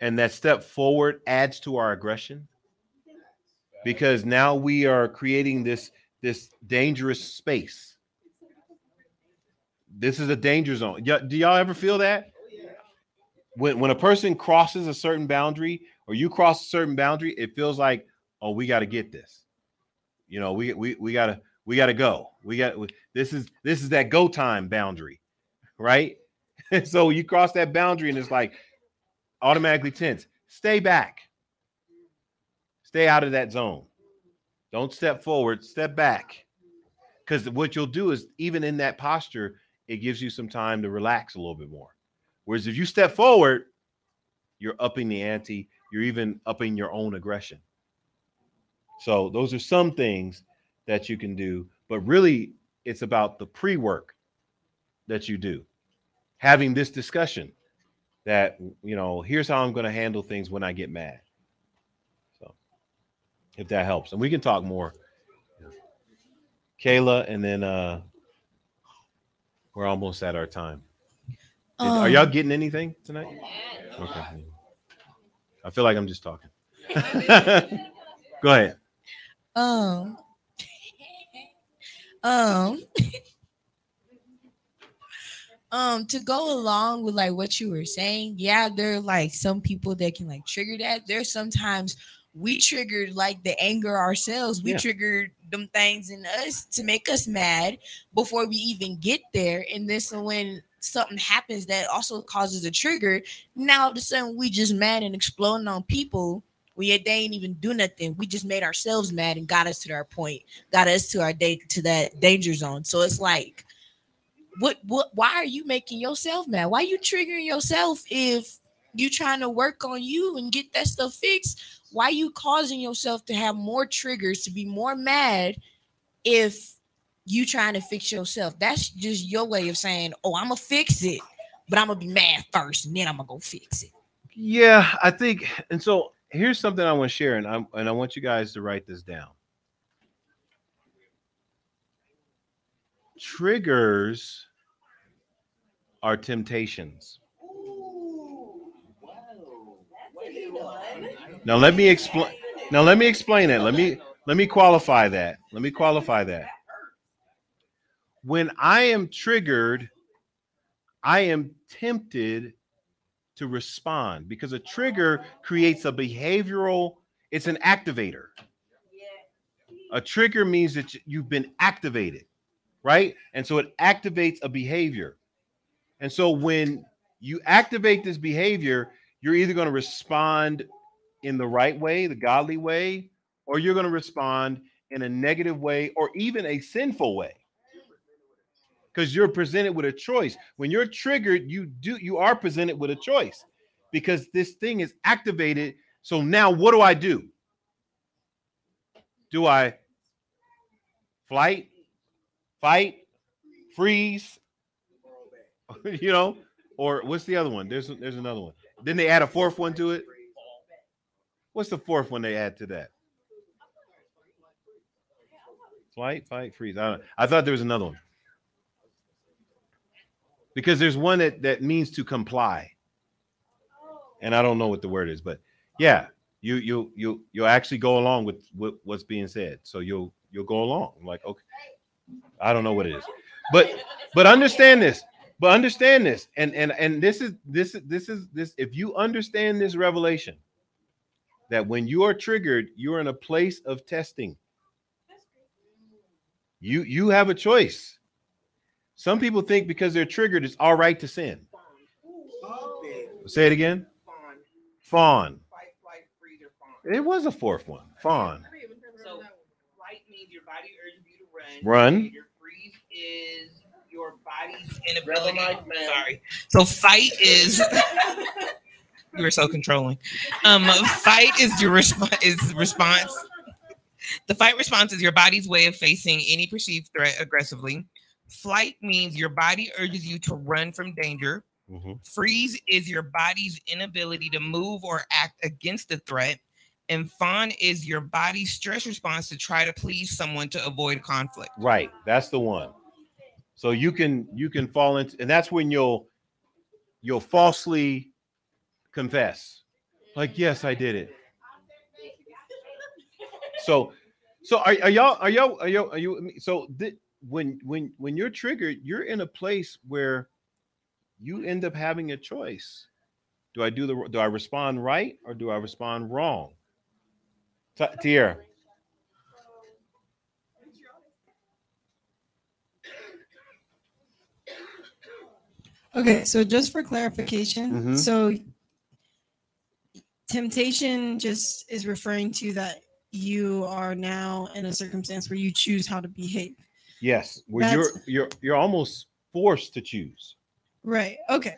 And that step forward adds to our aggression because now we are creating this this dangerous space. This is a danger zone. Do y'all ever feel that? When when a person crosses a certain boundary or you cross a certain boundary, it feels like, oh, we got to get this. You know, we we we gotta we gotta go. We got this is this is that go time boundary, right? so you cross that boundary and it's like automatically tense. Stay back. Stay out of that zone. Don't step forward, step back. Because what you'll do is, even in that posture, it gives you some time to relax a little bit more. Whereas if you step forward, you're upping the ante, you're even upping your own aggression. So, those are some things that you can do, but really, it's about the pre work that you do. Having this discussion that, you know, here's how I'm going to handle things when I get mad if that helps. And we can talk more. Kayla, and then uh we're almost at our time. Did- are y'all Um, getting anything tonight? Okay. I feel like I'm just talking. Go ahead. Um. Um. um. To go along with like what you were saying, yeah, there are like some people that can like trigger that. There's sometimes we triggered like the anger ourselves. We Yeah. triggered them things in us to make us mad before we even get there. And then so when something happens that also causes a trigger, now all of a sudden we just mad and exploding on people. We they ain't even do nothing. We just made ourselves mad and got us to our point, got us to our day to that danger zone. So it's like, what what why are you making yourself mad? Why are you triggering yourself if you trying to work on you and get that stuff fixed? Why you causing yourself to have more triggers to be more mad if you trying to fix yourself? That's just your way of saying, "Oh, I'm gonna fix it, but I'm gonna be mad first, and then I'm gonna go fix it." Yeah, I think, and so here's something I want to share, and I and I want you guys to write this down. Triggers are temptations. Now let me explain. Now let me explain it. Let me let me qualify that. Let me qualify that. When I am triggered, I am tempted to respond because a trigger creates a behavioral It's an activator. A trigger means that you- you've been activated, right? And so it activates a behavior. And so when you activate this behavior, you're either going to respond in the right way, the godly way, or you're going to respond in a negative way or even a sinful way. Because you're presented with a choice. When you're triggered, you do you are presented with a choice because this thing is activated. So now what do I do? Do I flight, fight, freeze? you know, or what's the other one? There's there's another one. Then they add a fourth one to it. What's the fourth one they add to that? Flight, fight, freeze. I don't. I thought there was another one. Because there's one that that means to comply, and I don't know what the word is, but yeah, you you you you'll actually go along with, with what's being said. So you'll you'll go along. like okay, I don't know what it is, but but understand this. But understand this, and and and this is this is this is this. If you understand this revelation, that when you are triggered, you are in a place of testing. You you have a choice. Some people think because they're triggered, it's all right to sin. Say it again. Fawn. Fawn. It was a fourth one. Fawn. So flight means your body urges you to run. Run. Your freeze is your body's inability. Sorry. So fight is. you were so controlling. Um, fight is your response. Is response. The fight response is your body's way of facing any perceived threat aggressively. Flight means your body urges you to run from danger. Mhm. Freeze is your body's inability to move or act against the threat. And fawn is your body's stress response to try to please someone to avoid conflict. Right. That's the one. So you can you can fall into and that's when you'll you'll falsely confess. Like, yes, I did it. So so are, are y'all are y'all are y'all are you so thi- when when when you're triggered, you're in a place where you end up having a choice. Do I do the do I respond right or do I respond wrong? T- Tierra. Okay, so just for clarification, Mhm. so temptation just is referring to that you are now in a circumstance where you choose how to behave. Yes, where That's- you're you're you're almost forced to choose. Right. Okay.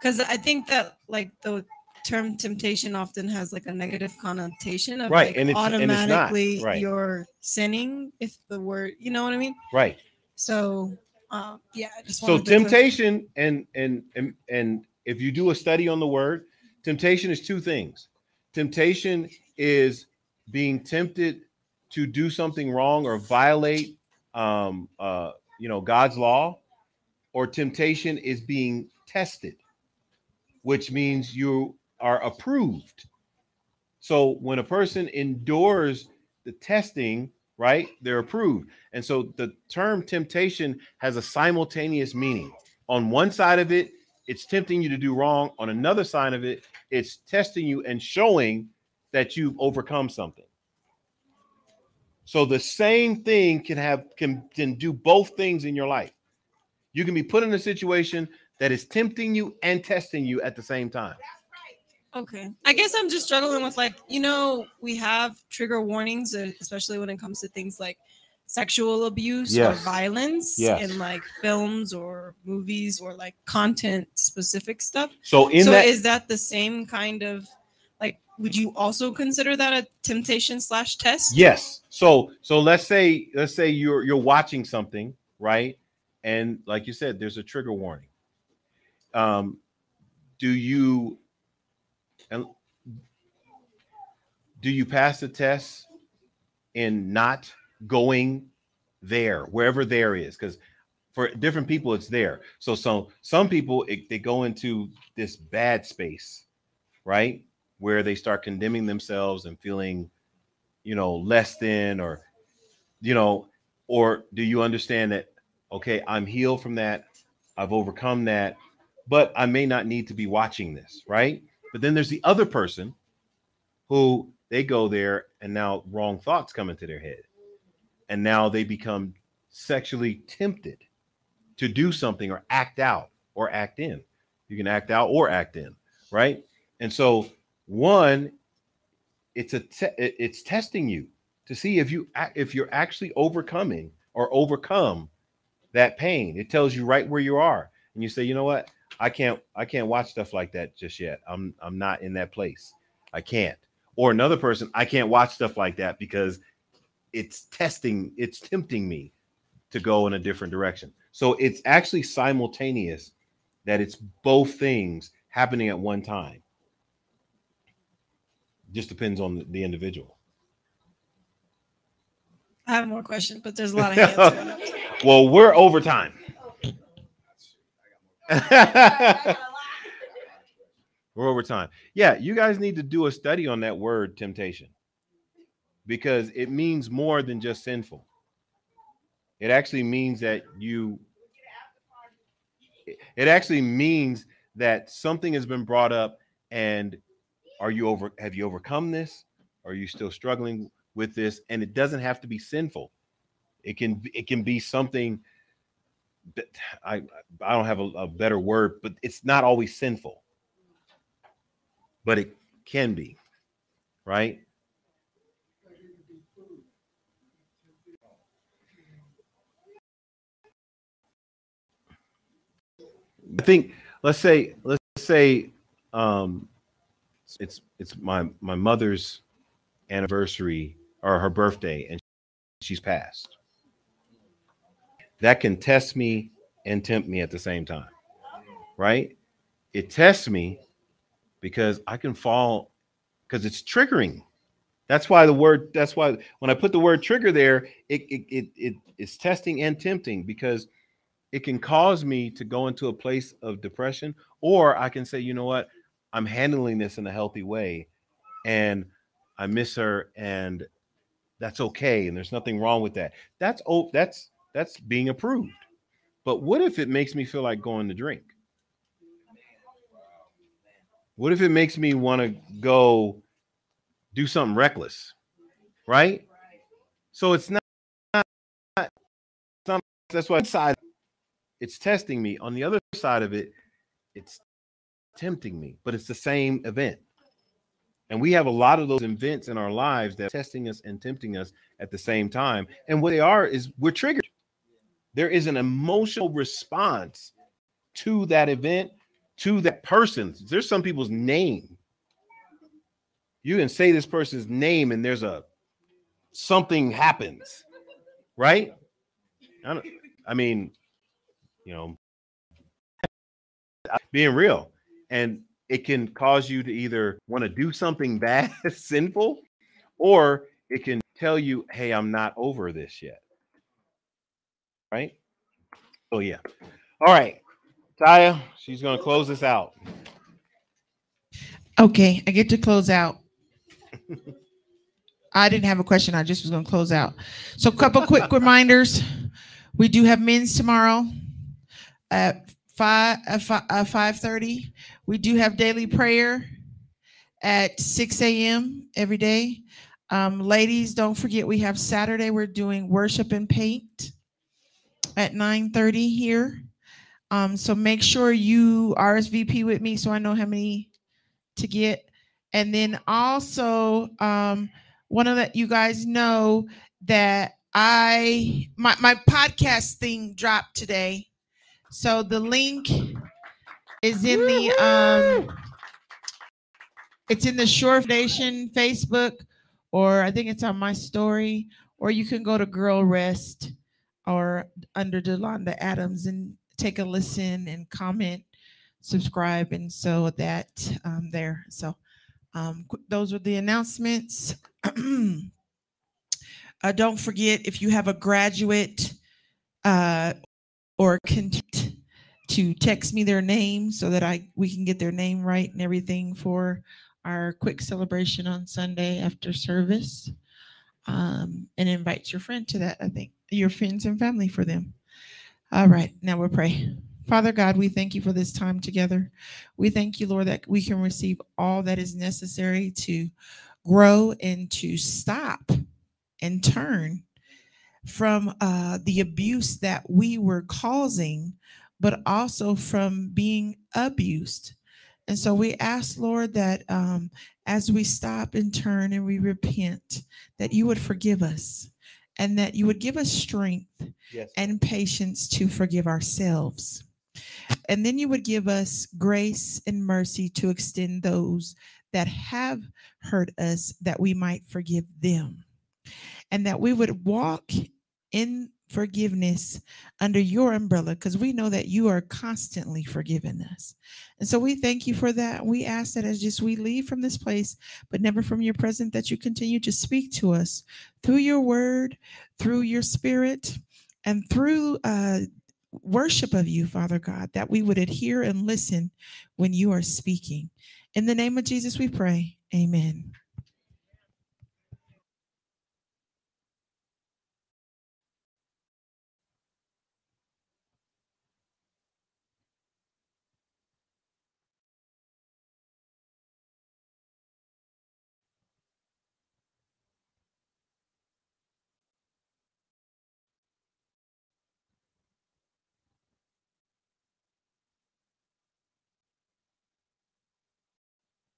Because I think that like the term temptation often has like a negative connotation of Right, like and it's- and automatically right. you're sinning if the word you know what I mean. Right. So um yeah, So wanted to temptation and and and and if you do a study on the word, temptation is two things. Temptation is being tempted to do something wrong or violate um uh you know God's law or temptation is being tested which means you are approved. So when a person endures the testing, right, they're approved. And so the term temptation has a simultaneous meaning. On one side of it, it's tempting you to do wrong. On another side of it, it's testing you and showing that you've overcome something. So the same thing can have can, can do both things in your life. You can be put in a situation that is tempting you and testing you at the same time. Okay. I guess I'm just struggling with like, you know, we have trigger warnings, uh, especially when it comes to things like sexual abuse Yes. or violence Yes. in like films or movies or like content specific stuff. So in so that- is that the same kind of like would you also consider that a temptation slash test? Yes. So so let's say let's say you're you're watching something, right? And like you said, there's a trigger warning. Um, do you and do you pass the test in not going there, wherever there is? Because for different people, it's there. So so some people it, they go into this bad space, right? Where they start condemning themselves and feeling you know less than or you know or do you understand that okay i'm healed from that i've overcome that but i may not need to be watching this right but then there's the other person who they go there and now wrong thoughts come into their head. And now they become sexually tempted to do something or act out or act in. You can act out or act in, right? And so one it's a te- it's testing you to see if you if you're actually overcoming or overcome that pain. It tells you right where you are. And you say, "You know what? I can't I can't watch stuff like that just yet. I'm I'm not in that place. I can't." Or another person, "I can't watch stuff like that because it's testing, it's tempting me to go in a different direction." So it's actually simultaneous that it's both things happening at one time. Just depends on the, the individual. I have more questions, but there's a lot of hands. well, we're over time. We're over time. Yeah, you guys need to do a study on that word temptation because it means more than just sinful. It actually means that you it actually means that something has been brought up and are you over have you overcome this are you still struggling with this and it doesn't have to be sinful it can it can be something i i don't have a, a better word but it's not always sinful but it can be right I think let's say let's say um it's it's my my mother's anniversary or her birthday and she's passed. That can test me and tempt me at the same time. Right? It tests me because I can fall because it's triggering. That's why the word that's why when I put the word trigger there, it it it, it is testing and tempting because it can cause me to go into a place of depression or i can say you know what i'm handling this in a healthy way and i miss her and that's okay and there's nothing wrong with that that's oh that's that's being approved but what if it makes me feel like going to drink what if it makes me want to go do something reckless right so it's not, not, not that's why side it's testing me. On the other side of it, it's tempting me, but it's the same event. And we have a lot of those events in our lives that are testing us and tempting us at the same time. And what they are is we're triggered. There is an emotional response to that event, to that person. There's some people's name. You can say this person's name, and there's a something happens, right? I, I mean, you know, being real. And it can cause you to either want to do something bad, sinful, or it can tell you, hey, I'm not over this yet. Right? Oh, yeah. All right. Taya, she's going to close this out. Okay, I get to close out. I didn't have a question. I just was going to close out. So, a couple quick reminders. We do have men's tomorrow at five at five, uh, five thirty. We do have daily prayer at six a.m. every day. Um, ladies, don't forget we have Saturday. We're doing worship and paint at nine thirty here. Um, so make sure you RSVP with me so I know how many to get. And then also um, want to let you guys know that I my my podcast thing dropped today. So the link is in the um it's in the Shore Foundation Facebook, or I think it's on my story, or you can go to Girl Rest or under Delonda Adams and take a listen and comment, subscribe, and so that um, there. So um, those are the announcements. uh, don't forget if you have a graduate uh, or to text me their name so that I we can get their name right and everything for our quick celebration on Sunday after service. Um, and invite your friend to that. I think your friends and family for them. All right, now we'll pray. Father God, we thank you for this time together. We thank you, Lord, that we can receive all that is necessary to grow and to stop and turn from uh, the abuse that we were causing, but also from being abused. And so we ask, Lord, that um, as we stop and turn and we repent, that you would forgive us and that you would give us strength Yes. and patience to forgive ourselves. And then you would give us grace and mercy to extend those that have hurt us, that we might forgive them. And that we would walk in forgiveness under your umbrella because we know that you are constantly forgiving us. And so we thank you for that. We ask that as just we leave from this place, but never from your presence, that you continue to speak to us through your word, through your spirit, and through uh, worship of you, Father God, that we would adhere and listen when you are speaking. In the name of Jesus, we pray. Amen.